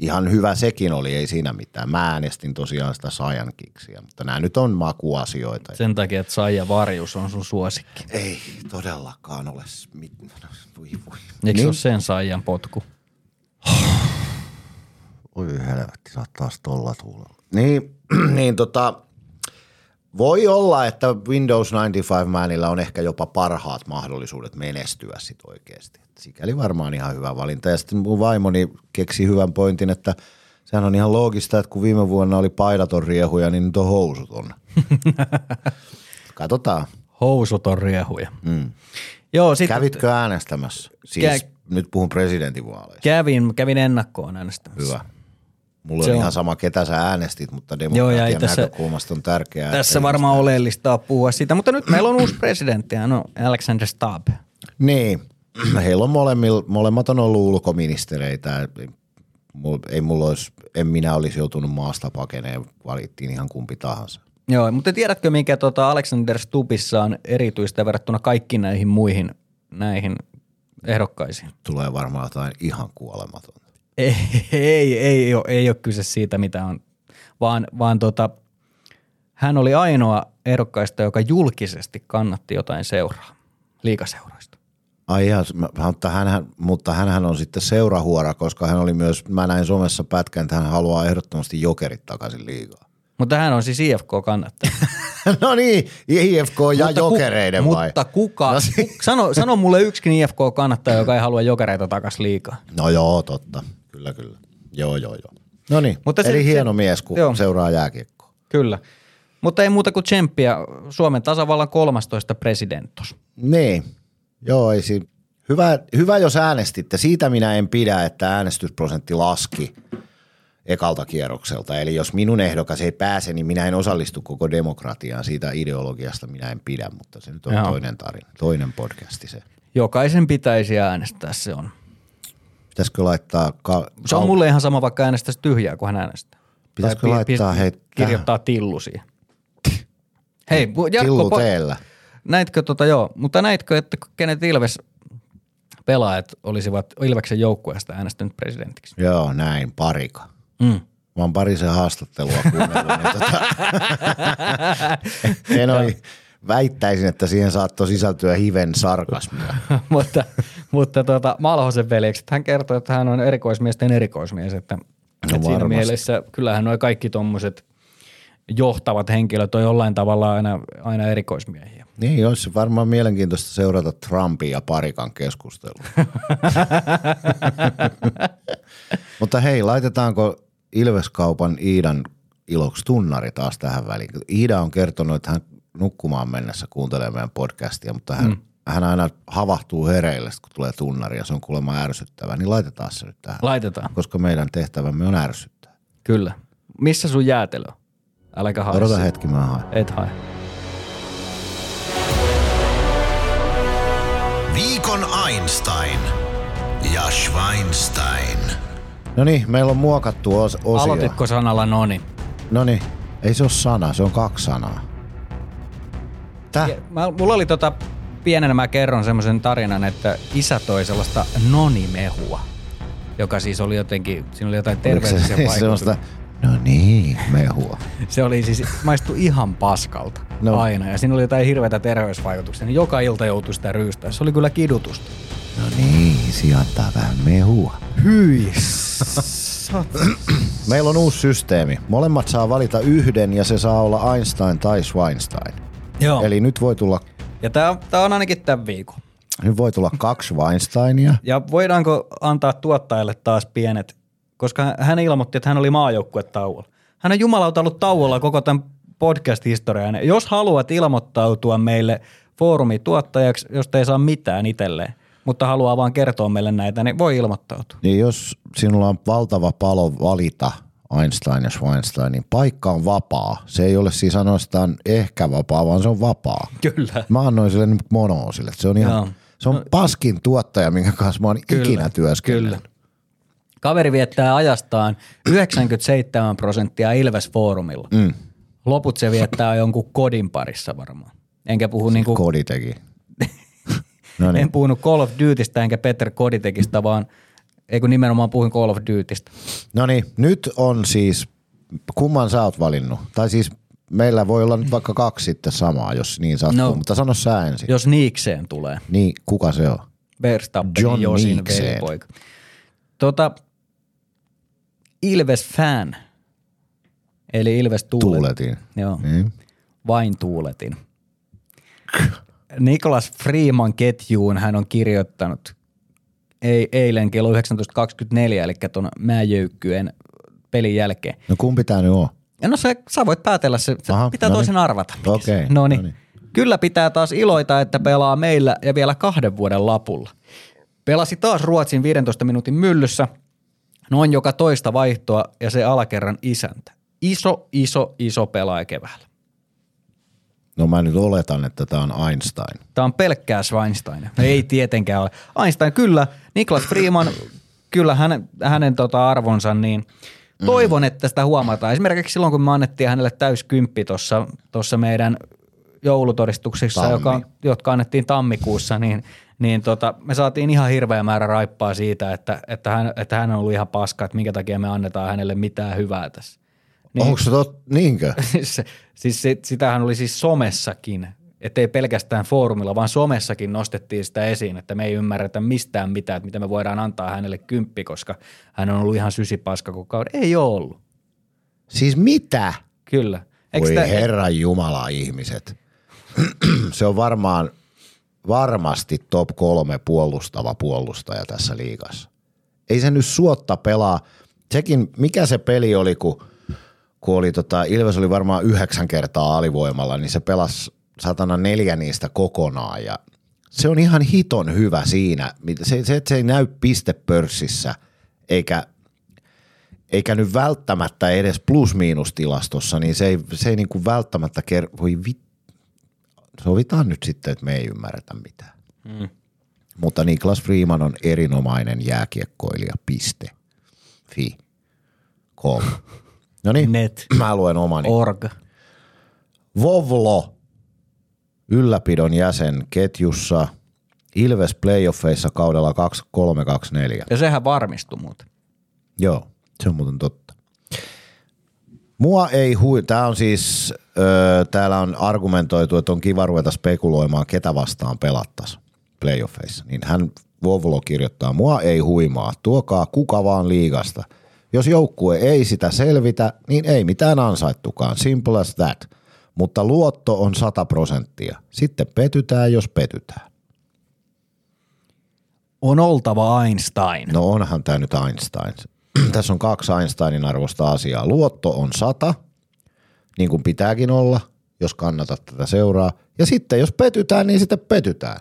Ihan hyvä sekin oli, ei siinä mitään. Mä äänestin tosiaan sitä Sajan kiksiä, mutta nämä nyt on makuasioita. Sen takia, että Saija Varjus on sun suosikki. Ei todellakaan ole mit... Voi voi. Eikö Niin. ole sen Saijan potku? Oi helvetti, sä oot taas tolla tuulella. Niin, niin tota, Voi olla, että Windows 95 Manilla on ehkä jopa parhaat mahdollisuudet menestyä sit oikeasti. Sikäli varmaan ihan hyvä valinta. Ja sitten mun vaimoni keksi hyvän pointin, että sehän on ihan loogista, että kun viime vuonna oli paidaton riehuja, niin nyt on housuton. Katsotaan. Housut on riehuja. Mm. Joo, sit Kävitkö äänestämässä? Siis Kä- nyt puhun presidentinvaaleista. kävin, kävin ennakkoon äänestämässä. Hyvä. Mulla Se on on- ihan sama, ketä sä äänestit, mutta Joo, demokratian tässä- näkökulmasta on tärkeää. Tässä varmaan ihmiset- oleellista puhua siitä, mutta nyt meillä on uusi presidentti, hän on Alexander Stubb. Niin, heillä on molemmilla, molemmat on ollut ulkoministereitä. Ei, mul- ei mulla olisi, en minä olisi joutunut maasta pakeneen, valittiin ihan kumpi tahansa. Joo, mutta tiedätkö mikä tota Alexander Stubbissa on erityistä verrattuna kaikki näihin muihin näihin ehdokkaisiin? Tulee varmaan jotain ihan kuolematonta. Ei, ei, ei, ole, ei ole kyse siitä, mitä on, vaan, vaan tota, hän oli ainoa ehdokkaista, joka julkisesti kannatti jotain seuraa, liikaseuroista. Ai ihan, mutta hän, mutta hänhän on sitten seurahuora, koska hän oli myös, mä näin somessa pätkän, että hän haluaa ehdottomasti jokerit takaisin liigaa. Mutta hän on siis IFK-kannattaja. no niin, IFK ja Mutta jokereiden ku, vai? Mutta kuka, No si- sano, sano mulle yksikin IFK-kannattaja, joka ei halua jokereita takas liikaa. No joo, totta. Kyllä, kyllä. Joo, joo, joo. No niin, Mutta se- eli se- hieno mies, kun joo. seuraa jääkiekkoa. Kyllä. Mutta ei muuta kuin tsemppiä Suomen tasavallan 13 presidenttos. Niin, joo, ei siinä. Hyvä, hyvä, jos äänestitte. Siitä minä en pidä, että äänestysprosentti laski ekalta kierrokselta. Eli jos minun ehdokas ei pääse, niin minä en osallistu koko demokratiaan. Siitä ideologiasta minä en pidä, mutta se nyt on Joo. toinen tarina, toinen podcasti se. Jokaisen pitäisi äänestää, se on. Pitäisikö laittaa... Ka- Se on mulle ihan sama, vaikka äänestäisi tyhjää, kun hän äänestää. Pitäisikö Tai pi- laittaa hei Kirjoittaa tillu siihen. Hei, Tillu Jarkko, po- teellä. näitkö tota joo, mutta näitkö, että kenet Ilves pelaajat olisivat Ilveksen joukkueesta äänestänyt presidentiksi? Joo, näin, parika. Mm. Mä oon parisen haastattelua kuunnellut, niin tota, en oli, väittäisin, että siihen saattoi sisältyä hiven sarkasmia. mutta mutta tota, Malhosen veljekset, hän kertoi, että hän on erikoismiesten erikoismies, että, no että siinä varmasti. mielessä kyllähän nuo kaikki tuommoiset johtavat henkilöt on jollain tavalla aina, aina erikoismiehiä. Niin, olisi varmaan mielenkiintoista seurata Trumpin ja parikan keskustelua. Mutta hei, laitetaanko Ilveskaupan Iidan iloksi tunnari taas tähän väliin? Iida on kertonut, että hän nukkumaan mennessä kuuntelee meidän podcastia, mutta hän, mm. hän aina havahtuu hereille, kun tulee tunnari ja se on kuulemma ärsyttävää. Niin laitetaan se nyt tähän, Laitetaan, koska meidän tehtävämme on ärsyttää. kyllä. Missä sun jäätelö on? Äläkä hae Odota hetki, mä haen. Et hae. Viikon Einstein ja Schweinstein. No niin, meillä on muokattu os- osio. Aloititko sanalla noni? No niin, ei se ole sana, se on kaksi sanaa. Ja Mä, mulla oli tota, pienenä mä kerron semmoisen tarinan, että isä toi sellaista nonimehua, joka siis oli jotenkin, siinä oli jotain terveellisiä se vaikutuksia. no niin, mehua. Se oli siis, maistui ihan paskalta No. aina ja siinä oli jotain hirveitä terveysvaikutuksia. Niin joka ilta joutui sitä ryystää. Se oli kyllä kidutusta. No niin, sijoittaa vähän mehua. Hyi. Meillä on uusi systeemi. Molemmat saa valita yhden ja se saa olla Einstein tai Schweinstein. Joo. Eli... Nyt voi tulla, Ja tää, tää on ainakin tämän viikon. nyt voi tulla kaksi Schweinsteinia. Ja voidaanko antaa tuottajalle taas pienet, koska hän ilmoitti, että hän oli maajoukkuetauolla. Hän on jumalauta ollut tauolla koko tämän podcast-historian. Jos haluat ilmoittautua meille foorumituottajaksi, josta ei saa mitään itselleen, mutta haluaa vaan kertoa meille näitä, niin voi ilmoittautua. Niin jos sinulla on valtava palo valita Einstein ja Schweinstein, niin paikka on vapaa. Se ei ole siis ainoastaan ehkä vapaa, vaan se on vapaa. Kyllä. Mä annoin sille nyt monoa sille. Se on ihan, Joo. se on paskin tuottaja, minkä kanssa mä oon ikinä työskennellyt. Kyllä. Kaveri viettää ajastaan 97 prosenttia Ilves-foorumilla. Mm. Loput se viettää jonkun kodin parissa varmaan. Enkä puhu niinku, Kodi teki. no en niin. puhunut Call of Dutystä enkä Peter Koditekista, vaan ei kun nimenomaan puhuin Call of Dutystä. no niin, nyt on siis, kumman sä oot valinnut? Tai siis meillä voi olla nyt vaikka kaksi sitten samaa, jos niin sattuu, No. mutta sano sä ensin. Jos Niikseen tulee. Niin, kuka se on? Verstappenin John Josin velipoika. Tota, Ilves fan, eli Ilves Tuulet. Tuuletin. Joo. Niin. vain tuuletin. Niklas Freeman ketjuun hän on kirjoittanut ei, eilen kello 19.24, eli tuon Määjöykkyen pelin jälkeen. No kumpi tää nyt on? Ja no se, sä voit päätellä, se, se Aha, pitää no toisen niin. arvata. Okei, no no niin. niin. Kyllä pitää taas iloita, että pelaa meillä ja vielä kahden vuoden lapulla. Pelasi taas Ruotsin 15 minuutin myllyssä, noin joka toista vaihtoa ja se alakerran isäntä. Iso, iso, iso pelaaja keväällä. No mä nyt oletan, että tää on Einstein. Tämä on pelkkää Schweinstein. No ei tietenkään ole. Einstein kyllä, Niklas Freeman, kyllä hänen, hänen tota arvonsa, niin toivon, että sitä huomataan. Esimerkiksi silloin, kun me annettiin hänelle täyskymppi tuossa meidän joulutodistuksissa, Tammi. joka, jotka annettiin tammikuussa, niin, niin tota, me saatiin ihan hirveä määrä raippaa siitä, että, että, hän, että hän on ollut ihan paska, että minkä takia me annetaan hänelle mitään hyvää tässä. Niin. Onko se tot, niinkö? se, siis se, sitähän oli siis somessakin, ettei pelkästään foorumilla, vaan somessakin nostettiin sitä esiin, että me ei ymmärretä mistään mitään, että mitä me voidaan antaa hänelle kymppi, koska hän on ollut ihan sysipaska koko kauden. Ei ole ollut, Siis mitä? kyllä. Eikö Voi sitä- herran jumala ihmiset. se on varmaan, varmasti top kolme puolustava puolustaja tässä liigassa. Ei se nyt suotta pelaa. Sekin, mikä se peli oli, kun, kun oli tota, Ilves oli varmaan yhdeksän kertaa alivoimalla, niin se pelasi satana neljä niistä kokonaan ja se on ihan hiton hyvä siinä. Se, se, että se ei näy pistepörssissä eikä eikä nyt välttämättä edes plus-miinus-tilastossa, niin se ei, se ei niin kuin välttämättä ker- voi vit- sovitaan nyt sitten, että me ei ymmärretä mitään. Mm. Mutta Niklas Freeman on erinomainen jääkiekkoilija, piste. Fi. Com. No niin, Net. mä luen omani. Org. Vovlo, ylläpidon jäsen ketjussa, Ilves playoffeissa kaudella 2324. Ja sehän varmistui muuten. Joo, se on muuten totta. Mua ei hui, tää on siis, öö, täällä on argumentoitu, että on kiva ruveta spekuloimaan, ketä vastaan pelattaisiin playoffeissa. Niin hän Vovlo kirjoittaa, mua ei huimaa, tuokaa kuka vaan liigasta. Jos joukkue ei sitä selvitä, niin ei mitään ansaittukaan, simple as that. Mutta luotto on 100 prosenttia. Sitten petytään, jos petytään. On oltava Einstein. No onhan tämä nyt Einstein. Tässä on kaksi Einsteinin arvosta asiaa. Luotto on sata, niin kuin pitääkin olla, jos kannatat tätä seuraa. Ja sitten jos petytään, niin sitten petytään.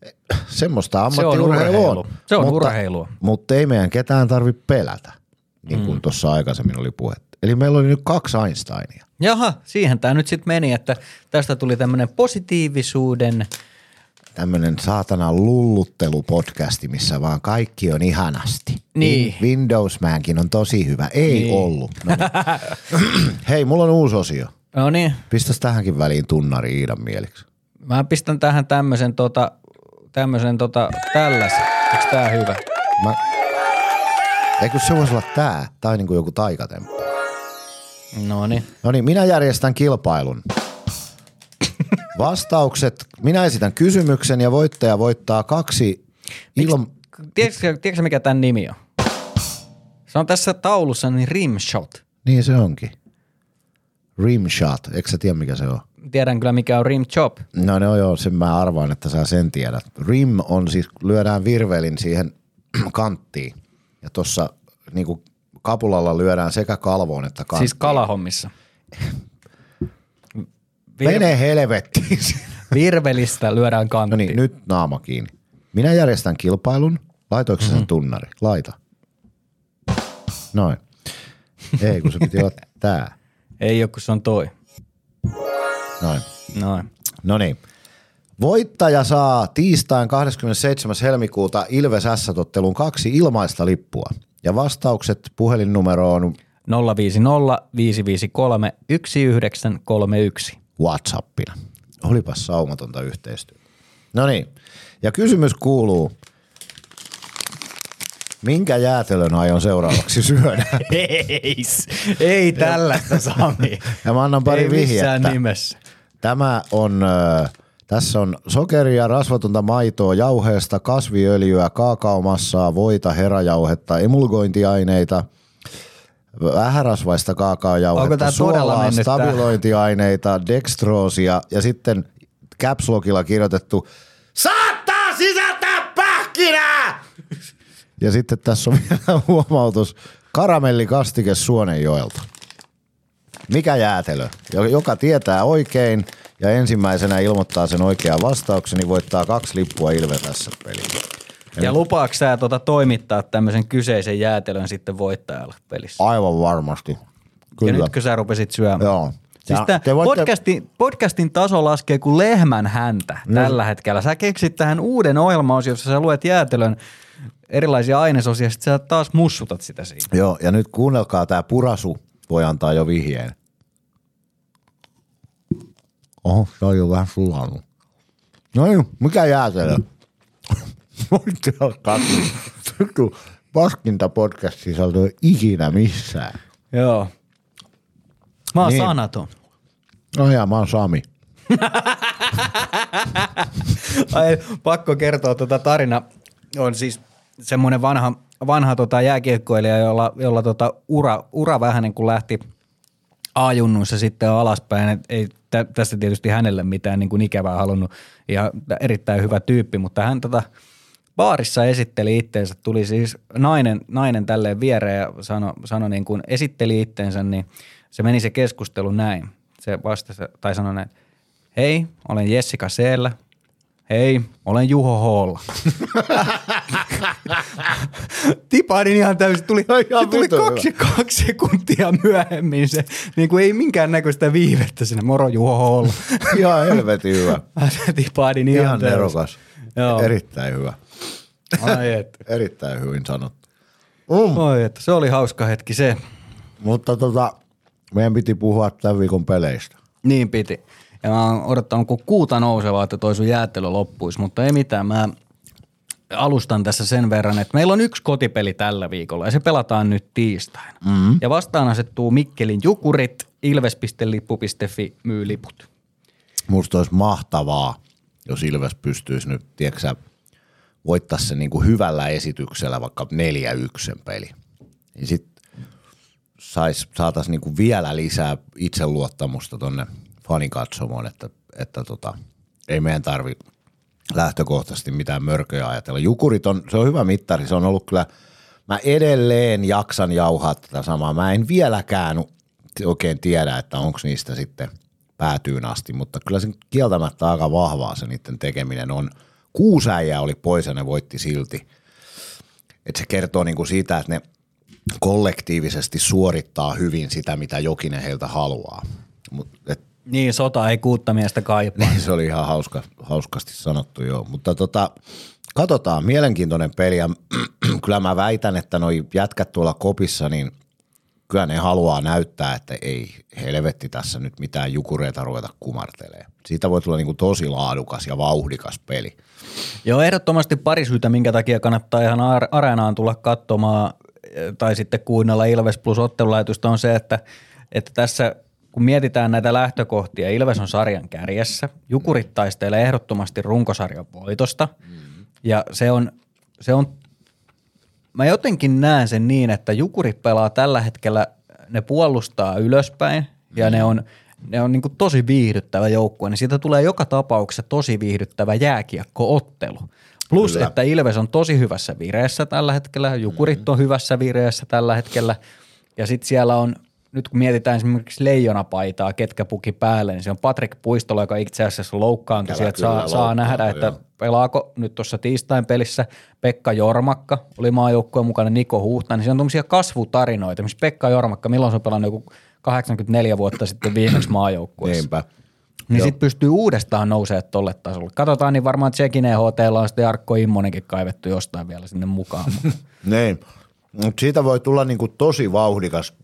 Semmoista ammattiurheilua urheilu. Se on mutta, urheilua. Mutta ei meidän ketään tarvitse pelätä, niin kuin mm. tuossa aikaisemmin oli puhetta. Eli meillä oli nyt kaksi Einsteinia. Jaha, siihen tämä nyt sitten meni, että tästä tuli tämmöinen positiivisuuden Tämmöinen saatana lulluttelupodcasti, missä vaan kaikki on ihanasti. Niin. Win- Windows-määnkin on tosi hyvä. Ei Niin. niin. ollut. No niin. Hei, mulla on uusi osio. No niin, Pistäs tähänkin väliin tunnari Iidan mieliksi. mä pistän tähän tämmöisen tota, tämmöisen tota, tällaisen. Eikö tää hyvä? Mä... Eikö se voisi olla tää? Tai niin kuin joku taikatemppu. No niin. No niin, minä järjestän kilpailun. Vastaukset. Minä esitän kysymyksen ja voittaja voittaa kaksi ilm... Tiedätkö, tiedätkö mikä tämän nimi on? Se on tässä taulussa niin rimshot. Niin se onkin. Rimshot. Eikö sä tiedä mikä se on? Tiedän kyllä mikä on rim chop. No, no joo, sen mä arvaan, että sä sen tiedät. Rim on siis, lyödään virvelin siihen kanttiin. Ja tuossa niinku kapulalla lyödään sekä kalvoon että kanttiin. Siis kalahommissa. Vir- Mene helvettiin. virvelistä lyödään no kanttiin. niin, nyt naama kiinni. Minä järjestän kilpailun. Laitoiko Mhm. mm-hmm. sen tunnari? Laita. Noin. Ei, kun se piti olla tää. Ei ole, kun se on toi. Noin. Noin. No niin. Voittaja saa tiistain 27. helmikuuta Ilves S-totteluun kaksi ilmaista lippua. Ja vastaukset puhelinnumeroon 050 553 1931. Whatsappina. Olipas saumatonta yhteistyötä. No niin. Ja kysymys kuuluu, minkä jäätelön aion seuraavaksi syödä? Ei, ei tällaista Sami. Ja mä annan pari ei vihjettä. nimessä. Tämä on, ö, tässä on sokeria, rasvatonta maitoa, jauheesta, kasviöljyä, kaakaomassaa, voita, herajauhetta, emulgointiaineita, vähärasvaista kaakaojauhetta, suolaa, stabilointiaineita, dextroosia ja sitten caps lockilla kirjoitettu Saattaa sisältää pähkinää! Ja sitten tässä on vielä huomautus karamellikastike Suonenjoelta. Mikä jäätelö? Jo- Joka tietää oikein ja ensimmäisenä ilmoittaa sen oikean vastauksen, niin voittaa kaksi lippua Ilve tässä pelissä. Ja lupaako sä tuota toimittaa tämmöisen kyseisen jäätelön sitten voittajalle pelissä? Aivan varmasti. Ja Kyllä. nytkö sä rupesit syömään? Joo. Siis Ja te voitte- podcastin, podcastin taso laskee kuin lehmän häntä No. tällä hetkellä. Sä keksit tähän uuden ohjelmaosion, jossa sä luet jäätelön erilaisia ainesosia, sit sä taas mussutat sitä siinä. Joo, ja nyt kuunnelkaa tämä purasu, voi antaa jo vihjeen. Oho, se on jo vähän sulanut. No niin, mikä jäätelö? Voitte alkaa. Vittu, paskinta podcast sisältöä ikinä missään. Joo. Mä oon Niin. sanaton. No ja mä oon Sami. Ai, pakko kertoa tuota tarina. On siis semmoinen vanha, vanha tota jääkiekkoilija, jolla, jolla tota ura, ura vähän niin kuin lähti A-junnuissa sitten alaspäin. Et ei tä, tästä tietysti hänelle mitään niin kuin ikävää halunnut ja erittäin hyvä tyyppi, mutta hän tota baarissa esitteli itteensä. Tuli siis nainen, nainen tälleen viereen ja sanoi, sano niin kuin esitteli itteensä, niin se meni se keskustelu näin. Se vastasi tai sanoi näin, hei, olen Jessica Seellä. Hei, olen Juho Hoolla. Tipahdin ihan täysin. Tuli, No se ihan tuli vitun kaksi, kaksi sekuntia myöhemmin. Se, niin kuin ei minkään näköistä viivettä sinne. Moro Juho Hoolla. Ihan helvetin hyvä. Tipahdin ihan, Ihan nerokas. Joo. Erittäin hyvä. Ai että. Erittäin hyvin sanottu. Mm. Oi, että se oli hauska hetki se. Mutta tota, meidän piti puhua tämän viikon peleistä. Niin piti. Ja mä oon odottanut kuin kuuta nousevaa, että toi sun jäätelö loppuisi, mutta ei mitään. Mä alustan tässä sen verran, että meillä on yksi kotipeli tällä viikolla ja se pelataan nyt tiistaina. Mm-hmm. Ja vastaan asettuu Mikkelin Jukurit, ilves.lippu.fi myy liput. Musta olisi mahtavaa, jos Ilves pystyisi nyt, tiedätkö voittaa se niin kuin hyvällä esityksellä vaikka 4-1 sen peli. Niin sit sais, saatais niin kuin vielä lisää itseluottamusta tonne fanikatsomoon, että, että tota, ei meidän tarvi lähtökohtaisesti mitään mörköjä ajatella. Jukurit on, se on hyvä mittari, se on ollut kyllä, mä edelleen jaksan jauhaa tätä samaa. Mä en vieläkään oikein tiedä, että onko niistä sitten päätyyn asti, mutta kyllä se kieltämättä aika vahvaa se niiden tekeminen on. Kuusi äijää oli pois ja ne voitti silti. Et se kertoo niinku siitä, että ne kollektiivisesti suorittaa hyvin sitä, mitä jokinen heiltä haluaa. Mut, et, Niin, sota ei kuutta miestä kaipaa. niin se oli ihan hauska, hauskasti sanottu joo. Mutta tota, katsotaan, mielenkiintoinen peli ja kyllä mä väitän, että noi jätkät tuolla kopissa, niin kyllä ne haluaa näyttää, että ei helvetti tässä nyt mitään jukureita ruveta kumartelee. Siitä voi tulla niinku tosi laadukas ja vauhdikas peli. Joo, ehdottomasti pari syytä, minkä takia kannattaa ihan ar- areenaan tulla katsomaan eh, tai sitten kuunnella Ilves Plus ottelulähetystä on se, että, että tässä kun mietitään näitä lähtökohtia, Ilves on sarjan kärjessä, Jukurit taistelee ehdottomasti runkosarjan voitosta ja se on, se on, mä jotenkin näen sen niin, että Jukurit pelaa tällä hetkellä, ne puolustaa ylöspäin ja ne on, ne on niin tosi viihdyttävä joukkue, niin siitä tulee joka tapauksessa tosi viihdyttävä jääkiekkoottelu. Plus, Kyllä. että Ilves on tosi hyvässä vireessä tällä hetkellä, Jukurit on hyvässä vireessä tällä hetkellä ja sitten siellä on, nyt kun mietitään esimerkiksi leijonapaitaa, ketkä puki päälle, niin se on Patrick Puistola, joka itse asiassa loukkaantui, Ikävä että saa, kyllä saa nähdä, loukkaantui, että joo. pelaako nyt tuossa tiistain pelissä Pekka Jormakka, oli maajoukkueen mukana Niko Huhta, niin se on tuommoisia kasvutarinoita. Missä Pekka Jormakka, milloin se on pelannut joku 84 vuotta sitten viimeksi maajoukkueessa. Niinpä. Niin sitten pystyy uudestaan nousemaan tolle tasolle. Katsotaan, niin varmaan Tsekin EHT on sitten Jarkko Immonenkin kaivettu jostain vielä sinne mukaan. Niin, mutta siitä voi tulla niinku tosi vauhdikas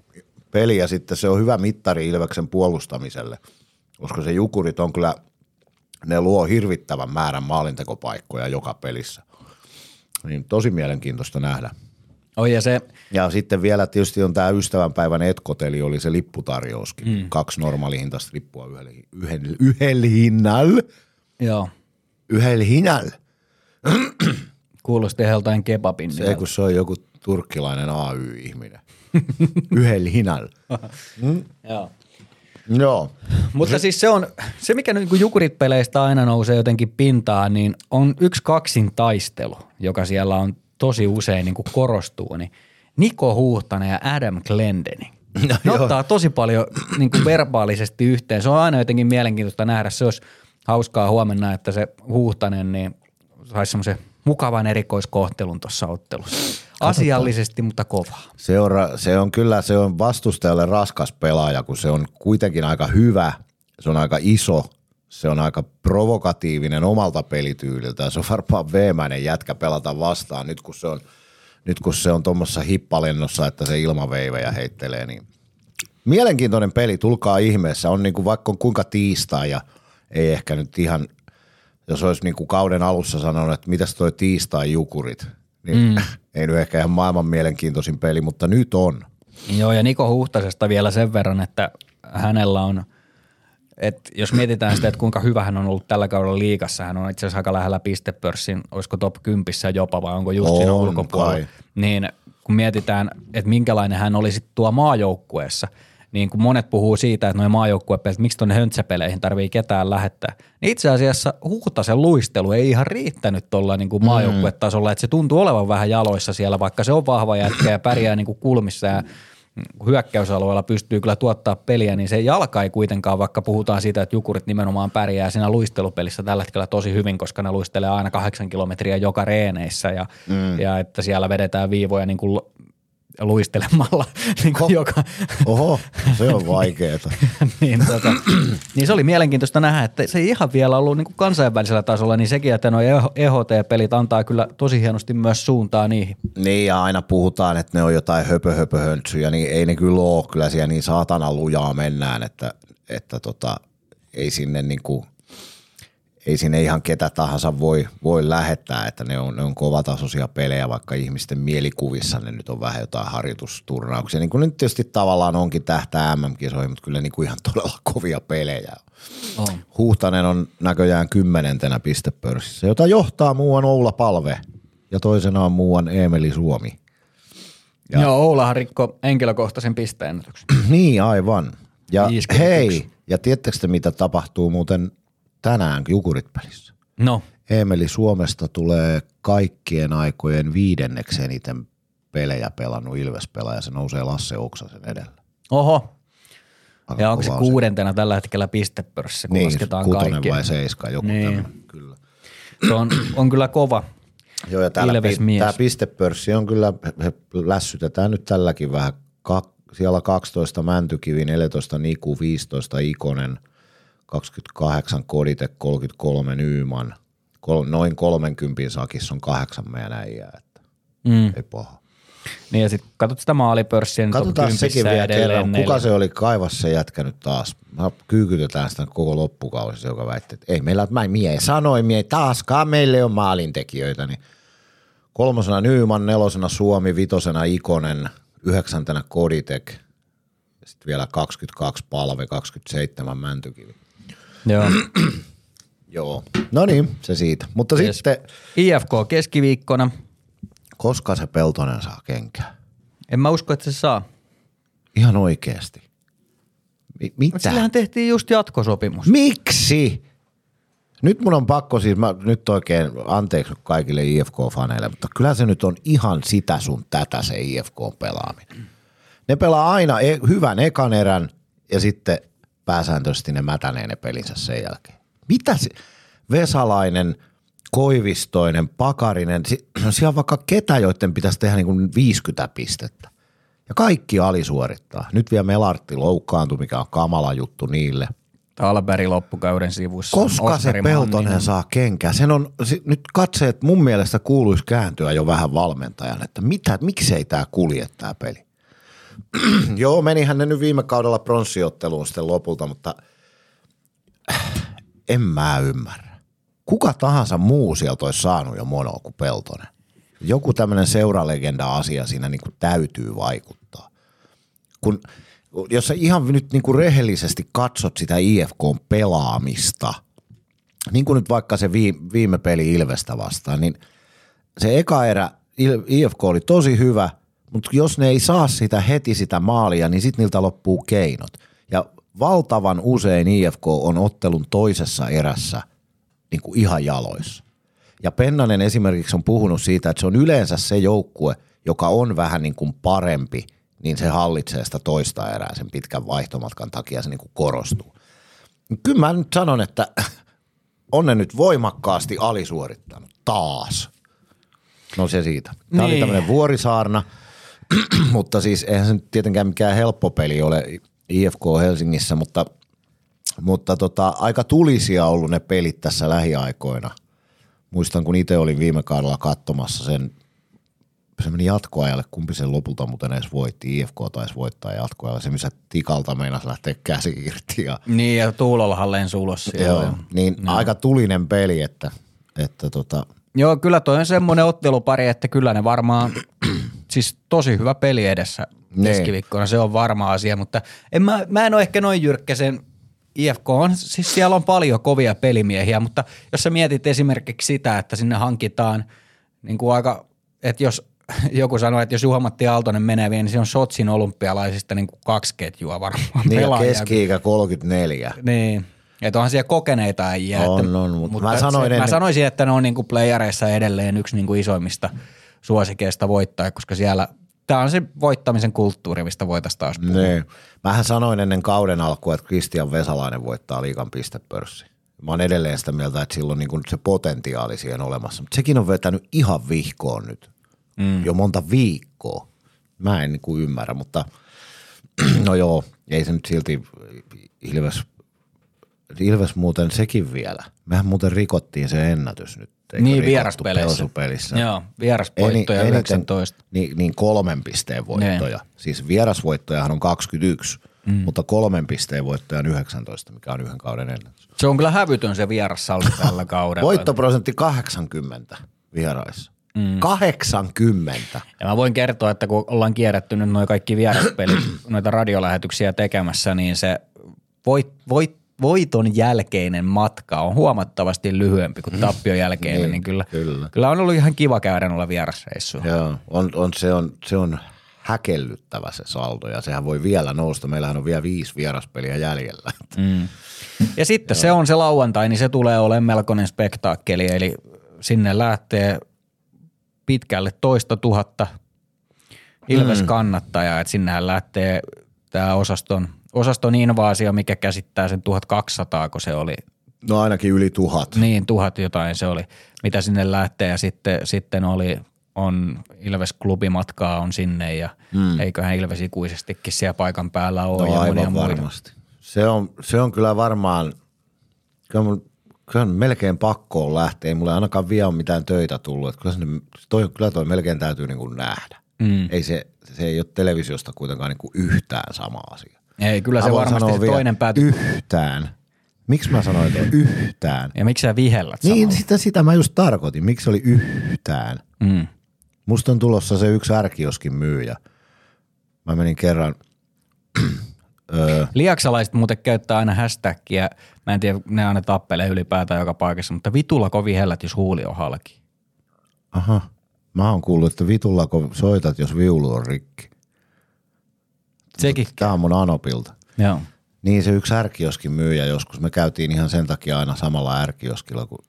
peli ja sitten se on hyvä mittari Ilveksen puolustamiselle, koska se Jukurit on kyllä, ne luo hirvittävän määrän maalintekopaikkoja joka pelissä. Niin tosi mielenkiintoista nähdä. Oi ja se, Ja sitten vielä tietysti on tämä ystävänpäivän etkoteli, oli se lipputarjouskin. Mm. Kaksi normaalihintaista lippua yhdellä, yhdellä, yhdellä hinnalla. joo, Yhdellä hinnalla. Kuulosti joltain kebabin Se, nimeltä. kun se on joku turkkilainen AY-ihminen. Yhdellä hinnalla. Joo. Joo. Mutta siis se on, se mikä niin jukurit-peleistä aina nousee jotenkin pintaan, niin on yksi kaksin taistelu, joka siellä on tosi usein niin kuin korostuu, niin Niko Huhtanen ja Adam Glendening. No Ne joo. ottaa tosi paljon niin kuin verbaalisesti yhteen. Se on aina jotenkin mielenkiintoista nähdä. Se olisi hauskaa huomenna, että se Huhtanen niin saisi semmoisen mukavan erikoiskohtelun tuossa ottelussa. Asiallisesti, mutta kovaa. Se on, se on kyllä, se on vastustajalle raskas pelaaja, kun se on kuitenkin aika hyvä, se on aika iso, se on aika provokatiivinen omalta pelityyliltä. Se on varmaan veemäinen jätkä pelata vastaan nyt kun se on, nyt kun se on tuommoissa hippalennossa, että se ilmaveivejä heittelee, niin mielenkiintoinen peli, tulkaa ihmeessä. On niin kuin vaikka on kuinka tiistai ja ei ehkä nyt ihan, jos olisi niin kuin kauden alussa sanonut, että mitäs toi tiistai jukurit, niin mm. ei nyt ehkä ihan maailman mielenkiintoisin peli, mutta nyt on. Joo, ja Niko Huhtasesta vielä sen verran, että hänellä on, että jos mietitään sitä, että kuinka hyvä hän on ollut tällä kaudella liigassa, hän on itse asiassa aika lähellä pistepörssin, olisiko top 10 jopa vai onko just siinä On ulkopuolella, kai. niin kun mietitään, että minkälainen hän oli sitten tuo maajoukkueessa, niin kun monet puhuu siitä, että noin maajoukkuepelit, miksi tuonne höntsäpeleihin tarvii ketään lähettää, niin itse asiassa Huhtasen luistelu ei ihan riittänyt tuolla niin kuin maajoukkuetasolla, että se tuntuu olevan vähän jaloissa siellä, vaikka se on vahva jätkä ja pärjää niin kuin kulmissa ja hyökkäysalueella pystyy kyllä tuottaa peliä, niin se jalka ei kuitenkaan, vaikka puhutaan siitä, että jukurit nimenomaan pärjää siinä luistelupelissä tällä hetkellä tosi hyvin, koska ne luistelee aina kahdeksan kilometriä joka reeneissä ja, mm. ja että siellä vedetään viivoja niin kuin luistelemalla niin kuin joka, Oho, se on vaikeeta. niin, tota, niin se oli mielenkiintoista nähdä, että se ei ihan vielä ollut niin kuin kansainvälisellä tasolla, niin sekin, että nuo EHT-pelit antaa kyllä tosi hienosti myös suuntaa niihin. Niin ja aina puhutaan, että ne on jotain höpö, höpö höntsyjä, niin ei ne kyllä ole. Kyllä siellä niin saatana lujaa mennään, että, että tota, ei sinne niinku, ei sinne ihan ketä tahansa voi, voi lähettää, että ne on, ne on kovatasoisia pelejä, vaikka ihmisten mielikuvissa ne nyt on vähän jotain harjoitusturnauksia. Niin kuin nyt tietysti tavallaan onkin tähtää MM-kisoihin, mutta kyllä niin kuin ihan todella kovia pelejä. On. Huhtanen on näköjään kymmenentenä pistepörssissä, jota johtaa muuan Oula Palve ja toisena on muuan Eemeli Suomi. Ja. Joo, Oulahan rikko henkilökohtaisen pisteennätyksen. niin, aivan. Ja 51. hei, ja tiedättekö te mitä tapahtuu muuten tänään Jukurit-pelissä? No, Eemeli Suomesta tulee kaikkien aikojen viidenneksi eniten pelejä pelannut Ilves-pelaaja. Se nousee Lasse Oksasen edellä. oho. Aika Ja onko se kuudentena tällä hetkellä pistepörssissä, kun Niin, lasketaan kaikki? vai seiska, joku Niin. tämmöinen, kyllä. Se on, on kyllä kova. Joo, ja täällä pi- tämä pistepörssi on kyllä, he lässytetään nyt tälläkin vähän. Ka- siellä 12 Mäntykivi, 14 Niku, 15 Ikonen, 28 Kodite, 33 Nyyman. Kol- noin 30 sakissa on kahdeksan meidän äijää, että Mm. ei paha. Niin ja sitten katsot sitä maalipörssiä, Katsotaan sekin 10 vielä kerran. neljä. Kuka se oli kaivas se jätkä nyt taas? Me kyykytetään sitä koko loppukausi, joka väitti, että ei meillä, mä mie sanoi, mie taaskaan meille on maalintekijöitä. Niin kolmosena Nyyman, nelosena Suomi, vitosena Ikonen, yhdeksäntenä Koditek, sitten vielä 22 Palve, 27 Mäntykivi. Joo. Joo. No niin, se siitä. Mutta Yes. sitten, IFK keskiviikkona. koska se Peltonen saa kenkää? En mä usko, että se saa. Ihan oikeasti. Mi- mitä? Sillähän tehtiin just jatkosopimus. Miksi? Nyt mun on pakko siis, mä nyt oikein anteeksi kaikille IFK-faneille, mutta kyllä se nyt on ihan sitä sun tätä se IFK-pelaaminen. Ne pelaa aina e- hyvän ekan erän ja sitten pääsääntöisesti ne mätänee ne pelinsä sen jälkeen. Mitä se? Vesalainen, Koivistoinen, Pakarinen, si- siellä on vaikka ketä, joiden pitäisi tehdä niin kuin 50 pistettä. Ja kaikki alisuorittaa. Nyt vielä Melartti loukkaantui, mikä on kamala juttu niille – Talberi loppukauden sivussa. koska Oskari se Peltonen Manninen. saa kenkää? Sen on, si- nyt katseet mun mielestä kuuluisi kääntyä jo vähän valmentajan, että mitä, miksei tämä kulje tämä peli? Joo, menihän ne nyt viime kaudella pronssiotteluun sitten lopulta, mutta en mä ymmärrä. Kuka tahansa muu sieltä olisi saanut jo monoa kuin Peltonen. Joku tämmöinen seuralegenda-asia siinä niin kuin täytyy vaikuttaa kun jos sä ihan nyt niin kuin rehellisesti katsot sitä IFKn pelaamista, niin kuin nyt vaikka se vii- viime peli Ilvestä vastaan, niin se eka erä IFK oli tosi hyvä, mutta jos ne ei saa sitä heti sitä maalia, niin sitten niiltä loppuu keinot. Ja valtavan usein IFK on ottelun toisessa erässä niin kuin ihan jaloissa. Ja Pennanen esimerkiksi on puhunut siitä, että se on yleensä se joukkue, joka on vähän niin kuin parempi, niin se hallitsee sitä toista erää sen pitkän vaihtomatkan takia se niin kuin korostuu. Kyllä mä nyt sanon, että on ne nyt voimakkaasti alisuorittanut taas. No se siitä. Tämä niin. oli tämmöinen vuorisaarna, mutta siis eihän se nyt tietenkään mikään helppo peli ole IFK Helsingissä, mutta, mutta tota, aika tulisia ollut ne pelit tässä lähiaikoina. Muistan, kun itse olin viime kaudella katsomassa sen, se meni jatkoajalle, kumpi sen lopulta muuten edes voitti. IFK taisi voittaa jatkoajalle, se missä tikalta meinasi lähteä käsi irti. Ja, Niin, ja Tuulollahan lensi ulos siellä. joo, niin no. aika tulinen peli, että, että tota, Joo, kyllä toi on semmoinen ottelupari, että kyllä ne varmaan, siis tosi hyvä peli edessä Niin. keskiviikkona, se on varma asia, mutta en mä, mä en ole ehkä noin jyrkkä sen IFK on, siis siellä on paljon kovia pelimiehiä, mutta jos sä mietit esimerkiksi sitä, että sinne hankitaan niin kuin aika, että jos joku sanoi, että jos Juha-Matti Aaltonen menee vielä, niin se on Sotsin olympialaisista niin kuin kaksi ketjua varmaan niin pelaajia. keski-ikä 34. Niin. Että onhan siellä kokeneita äijää. On, että, on, mutta mä sanoin se, mä ennen- sanoisin, että ne on niinku playareissa edelleen yksi niinku isoimmista suosikeista voittaa, koska siellä tämä on se voittamisen kulttuuri, mistä voitaisiin taas puhua. Niin. Mähän sanoin ennen kauden alkua, että Kristian Vesalainen voittaa liikan pistepörssi. Mä oon edelleen sitä mieltä, että sillä on niin se potentiaali siihen olemassa. Mutta sekin on vetänyt ihan vihkoon nyt. Mm. Jo monta viikkoa. Mä en niin kuin ymmärrä, mutta no joo, ei se nyt silti Ilves, Ilves muuten sekin vielä. Mehän muuten rikottiin se ennätys nyt. Eikö Niin, vieraspeleissä. Pelsupelissä. Joo, vierasvoittoja Eni- eniten- 19. Niin, niin kolmen pisteen voittoja. Siis vierasvoittojahan on 21, mm. mutta kolmen pisteen voittoja on 19, mikä on yhden kauden ennätys. Se on kyllä hävytön se vierassalli tällä kaudella. Voittoprosentti 80 vieraissa. Mm. 80. Ja mä voin kertoa, että kun ollaan kierrätty nyt noin kaikki vieraspelit, noita radiolähetyksiä tekemässä, niin se voit, voit, voiton jälkeinen matka on huomattavasti lyhyempi kuin tappion jälkeinen, niin, Niin, kyllä, kyllä. kyllä on ollut ihan kiva käydä noilla vierasreissuilla. Joo, on, on, se, on, se on häkellyttävä se saldo ja sehän voi vielä nousta. Meillähän on vielä viisi vieraspeliä jäljellä. Mm. Ja sitten se on se lauantai, niin se tulee olemaan melkoinen spektaakkeli, eli sinne lähtee pitkälle toista tuhatta Ilves kannattajaa, että sinnehän lähtee tämä osaston, osaston invaasio, mikä käsittää sen 1200, kun se oli, No ainakin yli tuhat. niin tuhat jotain se oli, mitä sinne lähtee ja sitten, sitten oli, on Ilves klubimatkaa on sinne ja mm. eiköhän Ilves ikuisestikin siellä paikan päällä ole No ja aivan muita. varmasti. Se on, se on kyllä varmaan, kyllä, mun, kyllä on melkein pakko on lähteä. Ei mulle ainakaan vielä ole mitään töitä tullut. Että kyllä, sinne, toi, kyllä toi melkein täytyy niin kuin nähdä. Mm. Ei se, se ei ole televisiosta kuitenkaan niin kuin yhtään sama asia. Ei, kyllä Mä se varmasti se toinen pääty. Yhtään. Miksi mä sanoin, että yhtään? Ja miksi sä vihellät Niin, samalla? sitä, sitä mä just tarkoitin. Miksi oli yhtään? Mm. Musta on tulossa se yksi ärkioskin myyjä. Mä menin kerran, öö, Liaksalaiset muuten käyttää aina hashtagia. Mä en tiedä, ne aina tappelee ylipäätään joka paikassa, mutta vitulla kovin hellät, jos huuli on halki. aha, mä oon kuullut, että vitullako soitat, jos viulu on rikki. Sekin. Tää on mun Anopilta. Joo. Niin se yksi ärkioskin myyjä joskus. Me käytiin ihan sen takia aina samalla ärkioskilla, kun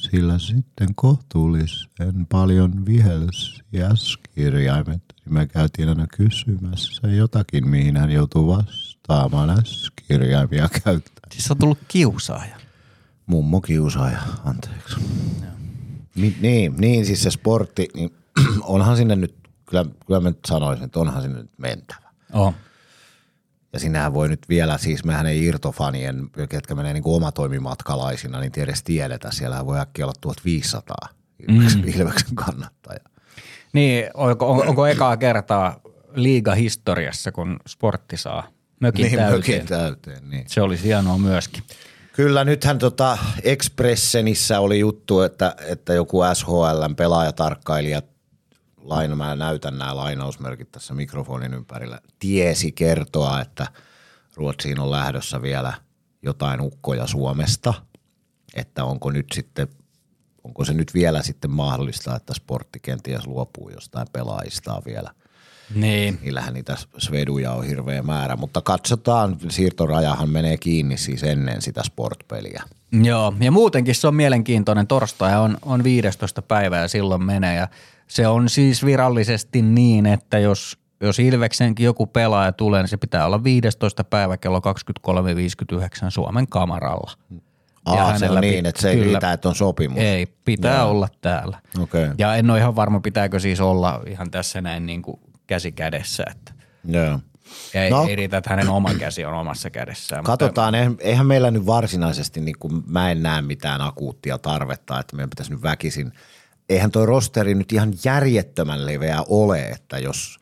sillä sitten kohtuullisen paljon vihelsi S-kirjaimet. Me käytiin aina kysymässä jotakin, mihin hän joutuu vastaamaan S-kirjaimia käyttää. Siis on tullut kiusaaja. Mummo kiusaaja, anteeksi. Ni, niin, niin, siis se sportti, niin onhan sinne nyt, kyllä, kyllä mä nyt sanoisin, että onhan sinne nyt mentävä. Oh. Ja sinähän voi nyt vielä, siis mehän ei irtofanien, ketkä menee niin kuin omatoimimatkalaisina, niin edes tiedetä. Siellähän voi äkkiä olla 1500 Ilveksen, mm. Ilveksen kannattaja. Niin, onko, on, onko ekaa kertaa liiga-historiassa, kun sportti saa mökin Niin, täyteen? mökin täyteen, niin. Se olisi hienoa myöskin. Kyllä nythän tota Expressenissä oli juttu, että, että joku SHLn pelaajatarkkailija, laina, mä näytän nämä lainausmerkit tässä mikrofonin ympärillä, tiesi kertoa, että Ruotsiin on lähdössä vielä jotain ukkoja Suomesta, että onko nyt sitten onko se nyt vielä sitten mahdollista, että sportti kenties luopuu jostain pelaajistaan vielä. Niin. Niillähän niitä sveduja on hirveä määrä, mutta katsotaan, siirtorajahan menee kiinni siis ennen sitä sportpeliä. Joo, ja muutenkin se on mielenkiintoinen. Torstai on, on 15. päivä ja silloin menee. Ja se on siis virallisesti niin, että jos, jos Ilveksenkin joku pelaaja tulee, niin se pitää olla 15. päivä kello 23.59 Suomen kamaralla. Aa, se on niin, että se ei kyllä. riitä, että on sopimus. Ei, pitää Joo. olla täällä. Okei. Ja en ole ihan varma, pitääkö siis olla ihan tässä näin niin kuin käsi kädessä. Että Joo. ja ei, No. ei riitä, että hänen oma käsi on omassa kädessään. mutta- Katsotaan, eihän, eihän meillä nyt varsinaisesti, niin kuin mä en näe mitään akuuttia tarvetta, että meidän pitäisi nyt väkisin. Eihän toi rosteri nyt ihan järjettömän leveä ole, että jos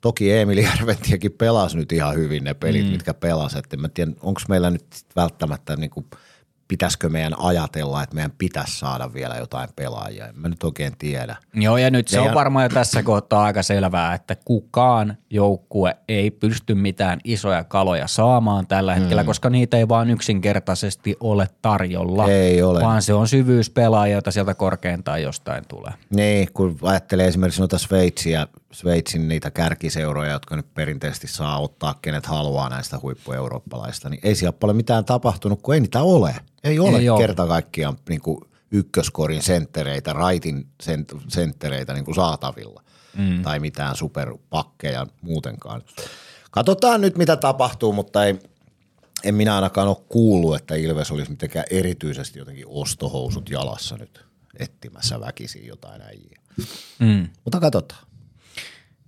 toki Emil Järventiäkin pelasi nyt ihan hyvin ne pelit, mm. mitkä pelasi, että mä tiedän, onko meillä nyt välttämättä niin kuin, pitäisikö meidän ajatella, että meidän pitäisi saada vielä jotain pelaajia. En mä nyt oikein tiedä. Joo, ja nyt se Meidän- on varmaan jo tässä kohtaa aika selvää, että kukaan joukkue ei pysty mitään isoja kaloja saamaan tällä hetkellä, koska niitä ei vaan yksinkertaisesti ole tarjolla. Ei ole. Vaan se on syvyyspelaajia, joita sieltä korkeintaan jostain tulee. Niin, kun ajattelee esimerkiksi noita Sveitsiä, Sveitsin niitä kärkiseuroja, jotka nyt perinteisesti saa ottaa kenet haluaa näistä huippueurooppalaista, niin ei siellä paljon mitään tapahtunut, kun ei niitä ole. Ei ole Ei ei ole. kerta kaikkiaan niin kuin ykköskorin senttereitä, raitin sent- senttereitä niin kuin saatavilla mm. tai mitään superpakkeja muutenkaan. Katsotaan nyt, mitä tapahtuu, mutta ei, en minä ainakaan ole kuullut, että Ilves olisi mitenkään erityisesti jotenkin ostohousut jalassa nyt etsimässä väkisin jotain äijää. Mm. Mutta katsotaan.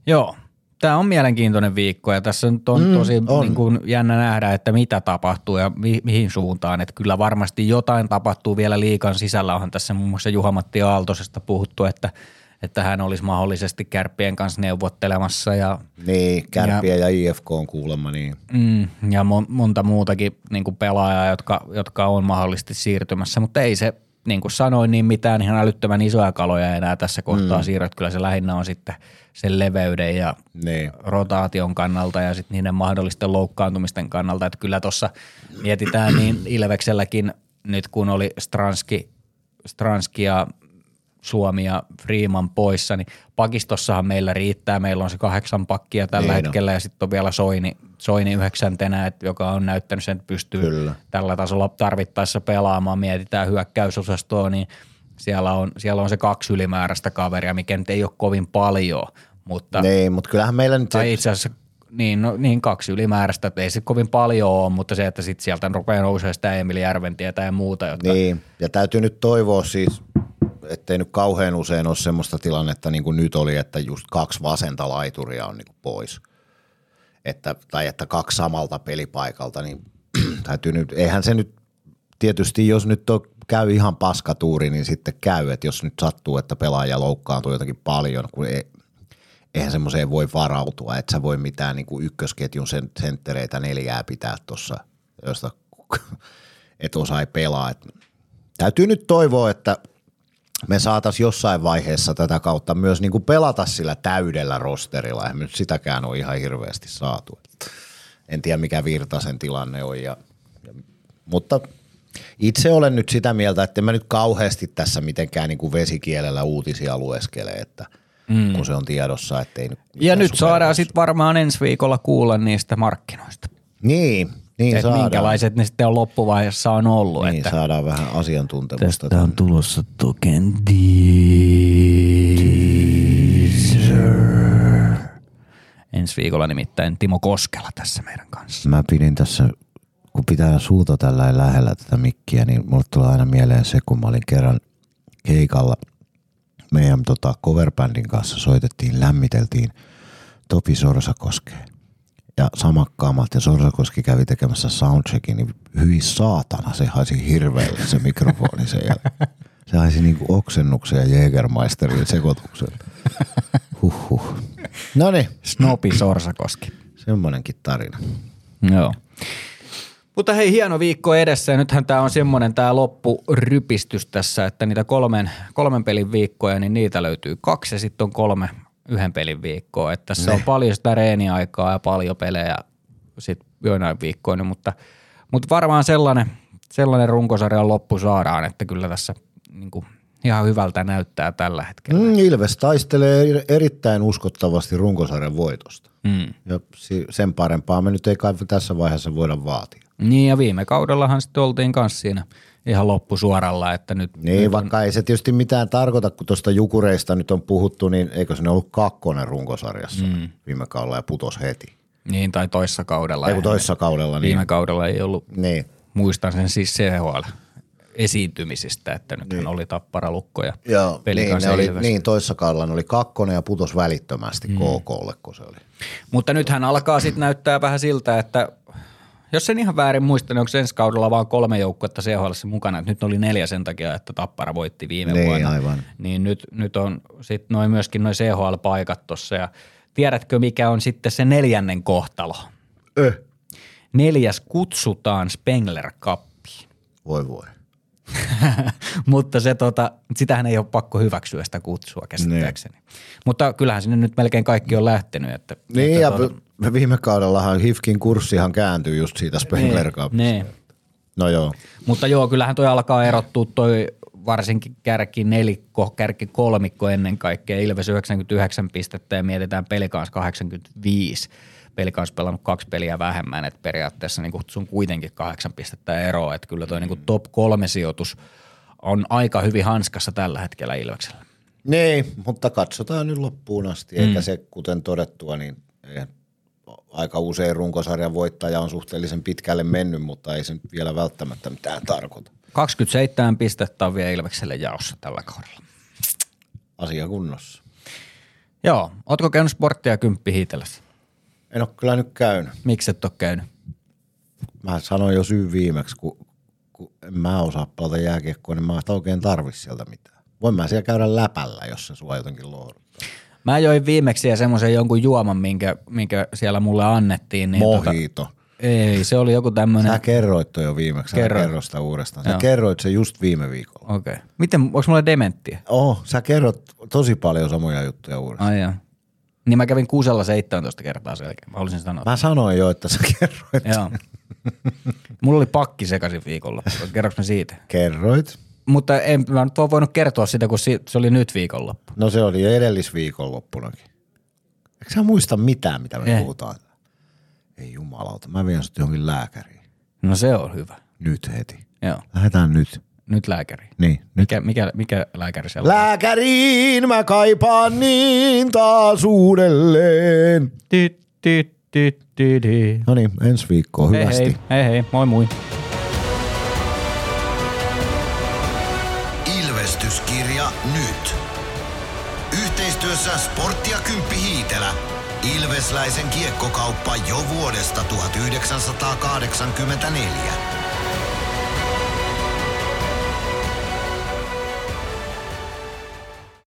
Joo. Tämä on mielenkiintoinen viikko ja tässä nyt on Mm, tosi on. Niin kuin jännä nähdä, että mitä tapahtuu ja mi- mihin suuntaan. Että kyllä varmasti jotain tapahtuu vielä liikan sisällä. Onhan tässä muun muassa Juha-Matti Aaltosesta puhuttu, että, että hän olisi mahdollisesti kärppien kanssa neuvottelemassa ja Niin, Kärpiä ja, ja IFK on kuulemma niin. Mm, ja mon- monta muutakin niin kuin pelaajaa, jotka, jotka on mahdollisesti siirtymässä, mutta ei se, niin kuin sanoin, niin mitään ihan älyttömän isoja kaloja enää tässä kohtaa mm. siirrot. Kyllä se lähinnä on sitten sen leveyden ja Niin. rotaation kannalta ja sitten niiden mahdollisten loukkaantumisten kannalta. Että kyllä tuossa mietitään niin Ilvekselläkin nyt kun oli Stranski, Stranski ja Suomi ja Freeman poissa, niin pakistossahan meillä riittää. Meillä on se kahdeksan pakkia tällä Niin hetkellä ja sitten on vielä Soini, Soini yhdeksäntenä, et, joka on näyttänyt sen, että pystyy Kyllä. tällä tasolla tarvittaessa pelaamaan. Mietitään hyökkäysosastoa, niin siellä on, siellä on se kaksi ylimääräistä kaveria, mikä nyt ei ole kovin paljon, mutta Niin, mutta kyllähän meillä nyt tai se, itse asiassa niin, no, niin kaksi ylimääräistä, että ei se kovin paljon ole, mutta se, että sitten sieltä rupeaa nousemaan sitä Emil Järventietä ja muuta, jotka niin, ja täytyy nyt toivoa siis, ettei nyt kauhean usein ole semmoista tilannetta niin kuin nyt oli, että just kaksi vasenta laituria on niin kuin pois. Että, tai että kaksi samalta pelipaikalta, niin täytyy nyt, eihän se nyt tietysti, jos nyt on, käy ihan paskatuuri, niin sitten käy, että jos nyt sattuu, että pelaaja loukkaantuu jotakin paljon, kun ei, eihän semmoiseen voi varautua, että sä voi mitään niin kuin ykkösketjun sen, senttereitä neljää pitää tuossa, josta et osaa ei pelaa. Et täytyy nyt toivoa, että me saataisiin jossain vaiheessa tätä kautta myös niin kuin pelata sillä täydellä rosterilla. Eihän nyt sitäkään ole ihan hirveästi saatu. En tiedä, mikä Virtasen tilanne on. Ja, ja, mutta itse olen nyt sitä mieltä, että en mä nyt kauheasti tässä mitenkään niin kuin vesikielellä uutisia lueskele, että mm. kun se on tiedossa, ettei nyt Ja nyt saadaan sitten varmaan ensi viikolla kuulla niistä markkinoista. Niin, niin Että saadaan. minkälaiset ne sitten on loppuvaiheessa on ollut. Niin, että saadaan vähän asiantuntemusta. tästä on tulossa token. Ensi viikolla nimittäin Timo Koskela tässä meidän kanssa. Mä pidin tässä, kun pitää suuta tällä lähellä tätä mikkiä, niin mulle tulee aina mieleen se, kun mä olin kerran keikalla meidän tota, coverbandin kanssa soitettiin, lämmiteltiin Topi Sorsakoskeen. Ja samakkaamat ja Sorsakoski kävi tekemässä soundcheckin, niin hyi saatana, se haisi hirveälle se mikrofoni sen jälkeen. Se haisi niinku oksennuksen ja Jägermeisterin sekoituksen. Huhhuh. No niin, Snopi Sorsakoski. semmoinenkin tarina. Joo. Mutta hei, hieno viikko edessä ja nythän tämä on semmoinen tämä loppurypistys tässä, että niitä kolmen, kolmen pelin viikkoja, niin niitä löytyy kaksi ja sitten on kolme yhden pelin viikkoa. Että tässä on paljon sitä reeniaikaa ja paljon pelejä sitten joinain viikkoina, mutta, mutta varmaan sellainen, sellainen runkosarjan loppu saadaan, että kyllä tässä niin kuin ihan hyvältä näyttää tällä hetkellä. Mm, Ilves taistelee er- erittäin uskottavasti runkosarjan voitosta. Mm. Ja sen parempaa me nyt ei kai tässä vaiheessa voida vaatia. Niin ja viime kaudellahan sitten oltiin kanssa siinä ihan loppusuoralla, että nyt, Niin, nyt vaikka ei se tietysti mitään tarkoita, kun tuosta Jukureista nyt on puhuttu, niin eikö se ne ollut kakkonen runkosarjassa mm. viime kaudella ja putos heti. niin tai toissa kaudella. Ei toissa kaudella, niin. Viime kaudella ei ollut, Niin. muistan sen siis CHL esiintymisistä, että nyt niin. oli tapparalukko ja Joo, niin, ne oli, niin, toissa kaudella ne oli kakkonen ja putos välittömästi mm. KKlle, kun se oli. Mutta nythän alkaa sitten näyttää vähän siltä, että jos en ihan väärin muista, niin onko ensi kaudella vaan kolme joukkuetta CHL mukana, että nyt oli neljä sen takia, että Tappara voitti viime Niin, vuonna. aivan. Niin nyt, nyt on sitten noin myöskin noin CHL-paikat tuossa ja tiedätkö mikä on sitten se neljännen kohtalo? Öh. Neljäs kutsutaan Spengler Cuppiin. Voi voi. Mutta se tota, sitähän ei ole pakko hyväksyä sitä kutsua käsittääkseni. Mutta kyllähän sinne nyt melkein kaikki on lähtenyt. Että, Niin, että ja tuota- p- viime kaudellahan HIFKin kurssihan kääntyi just siitä Spengler Cupista. niin. No joo. Mutta joo, kyllähän toi alkaa erottua toi varsinkin kärki nelikko, kärki kolmikko ennen kaikkea. Ilves 99 pistettä ja mietitään Pelikans 85. Pelikans pelannut kaksi peliä vähemmän, että periaatteessa niin sun kuitenkin kahdeksan pistettä eroa, että kyllä toi niin top kolme sijoitus on aika hyvin hanskassa tällä hetkellä Ilveksellä. Niin, mutta katsotaan nyt loppuun asti, eikä se kuten todettua, niin aika usein runkosarjan voittaja on suhteellisen pitkälle mennyt, mutta ei se nyt vielä välttämättä mitään tarkoita. 27 pistettä on vielä Ilvekselle jaossa tällä kaudella. Asia kunnossa. Joo, ootko käynyt sporttia kymppi hiitellessä? En ole kyllä nyt käynyt. Miksi et ole käynyt? Mä sanoin jo syyn viimeksi, kun, kun en mä osaa pelata jääkiekkoa, niin mä en oikein tarvi sieltä mitään. Voin mä siellä käydä läpällä, jos se sua jotenkin lohduttaa. Mä join viimeksi ja semmoisen jonkun juoman, minkä, minkä siellä mulle annettiin. Niin Mojito. ei, se oli joku tämmönen. Sä kerroit toi jo viimeksi, sä Kerroin. kerro sitä uudestaan. Sä Joo. kerroit se just viime viikolla. Okei. Okay. Miten, onko mulla dementtiä? Oh, sä kerrot tosi paljon samoja juttuja uudestaan. Ai joo. Niin mä kävin kuusella 17 kertaa selkeä. Mä haluaisin sanoa. Mä sanoin jo, että sä kerroit. Joo. Mulla oli pakki sekaisin viikolla. Kerroks mä siitä? Kerroit. Mutta en mä nyt ole voinut kertoa sitä, kun se oli nyt viikonloppu. No se oli edellisviikonloppunakin. Eikö sä muista mitään, mitä me Eh. puhutaan? Ei jumalauta, mä vien sut johonkin lääkäriin. No se on hyvä. Nyt heti. Joo. Lähdetään nyt. Nyt lääkäri. Niin, nyt. Mikä, mikä, mikä lääkäri siellä on? Lääkäriin mä kaipaan niin taas uudelleen. Ty, ty, ty, ty, ty. No niin, ensi viikkoon Hei hyvästi. hei, hei hei, moi moi. Yhteistyössä Sportti ja Kymppi Hiitelä. Ilvesläisen kiekkokauppa jo vuodesta 1984.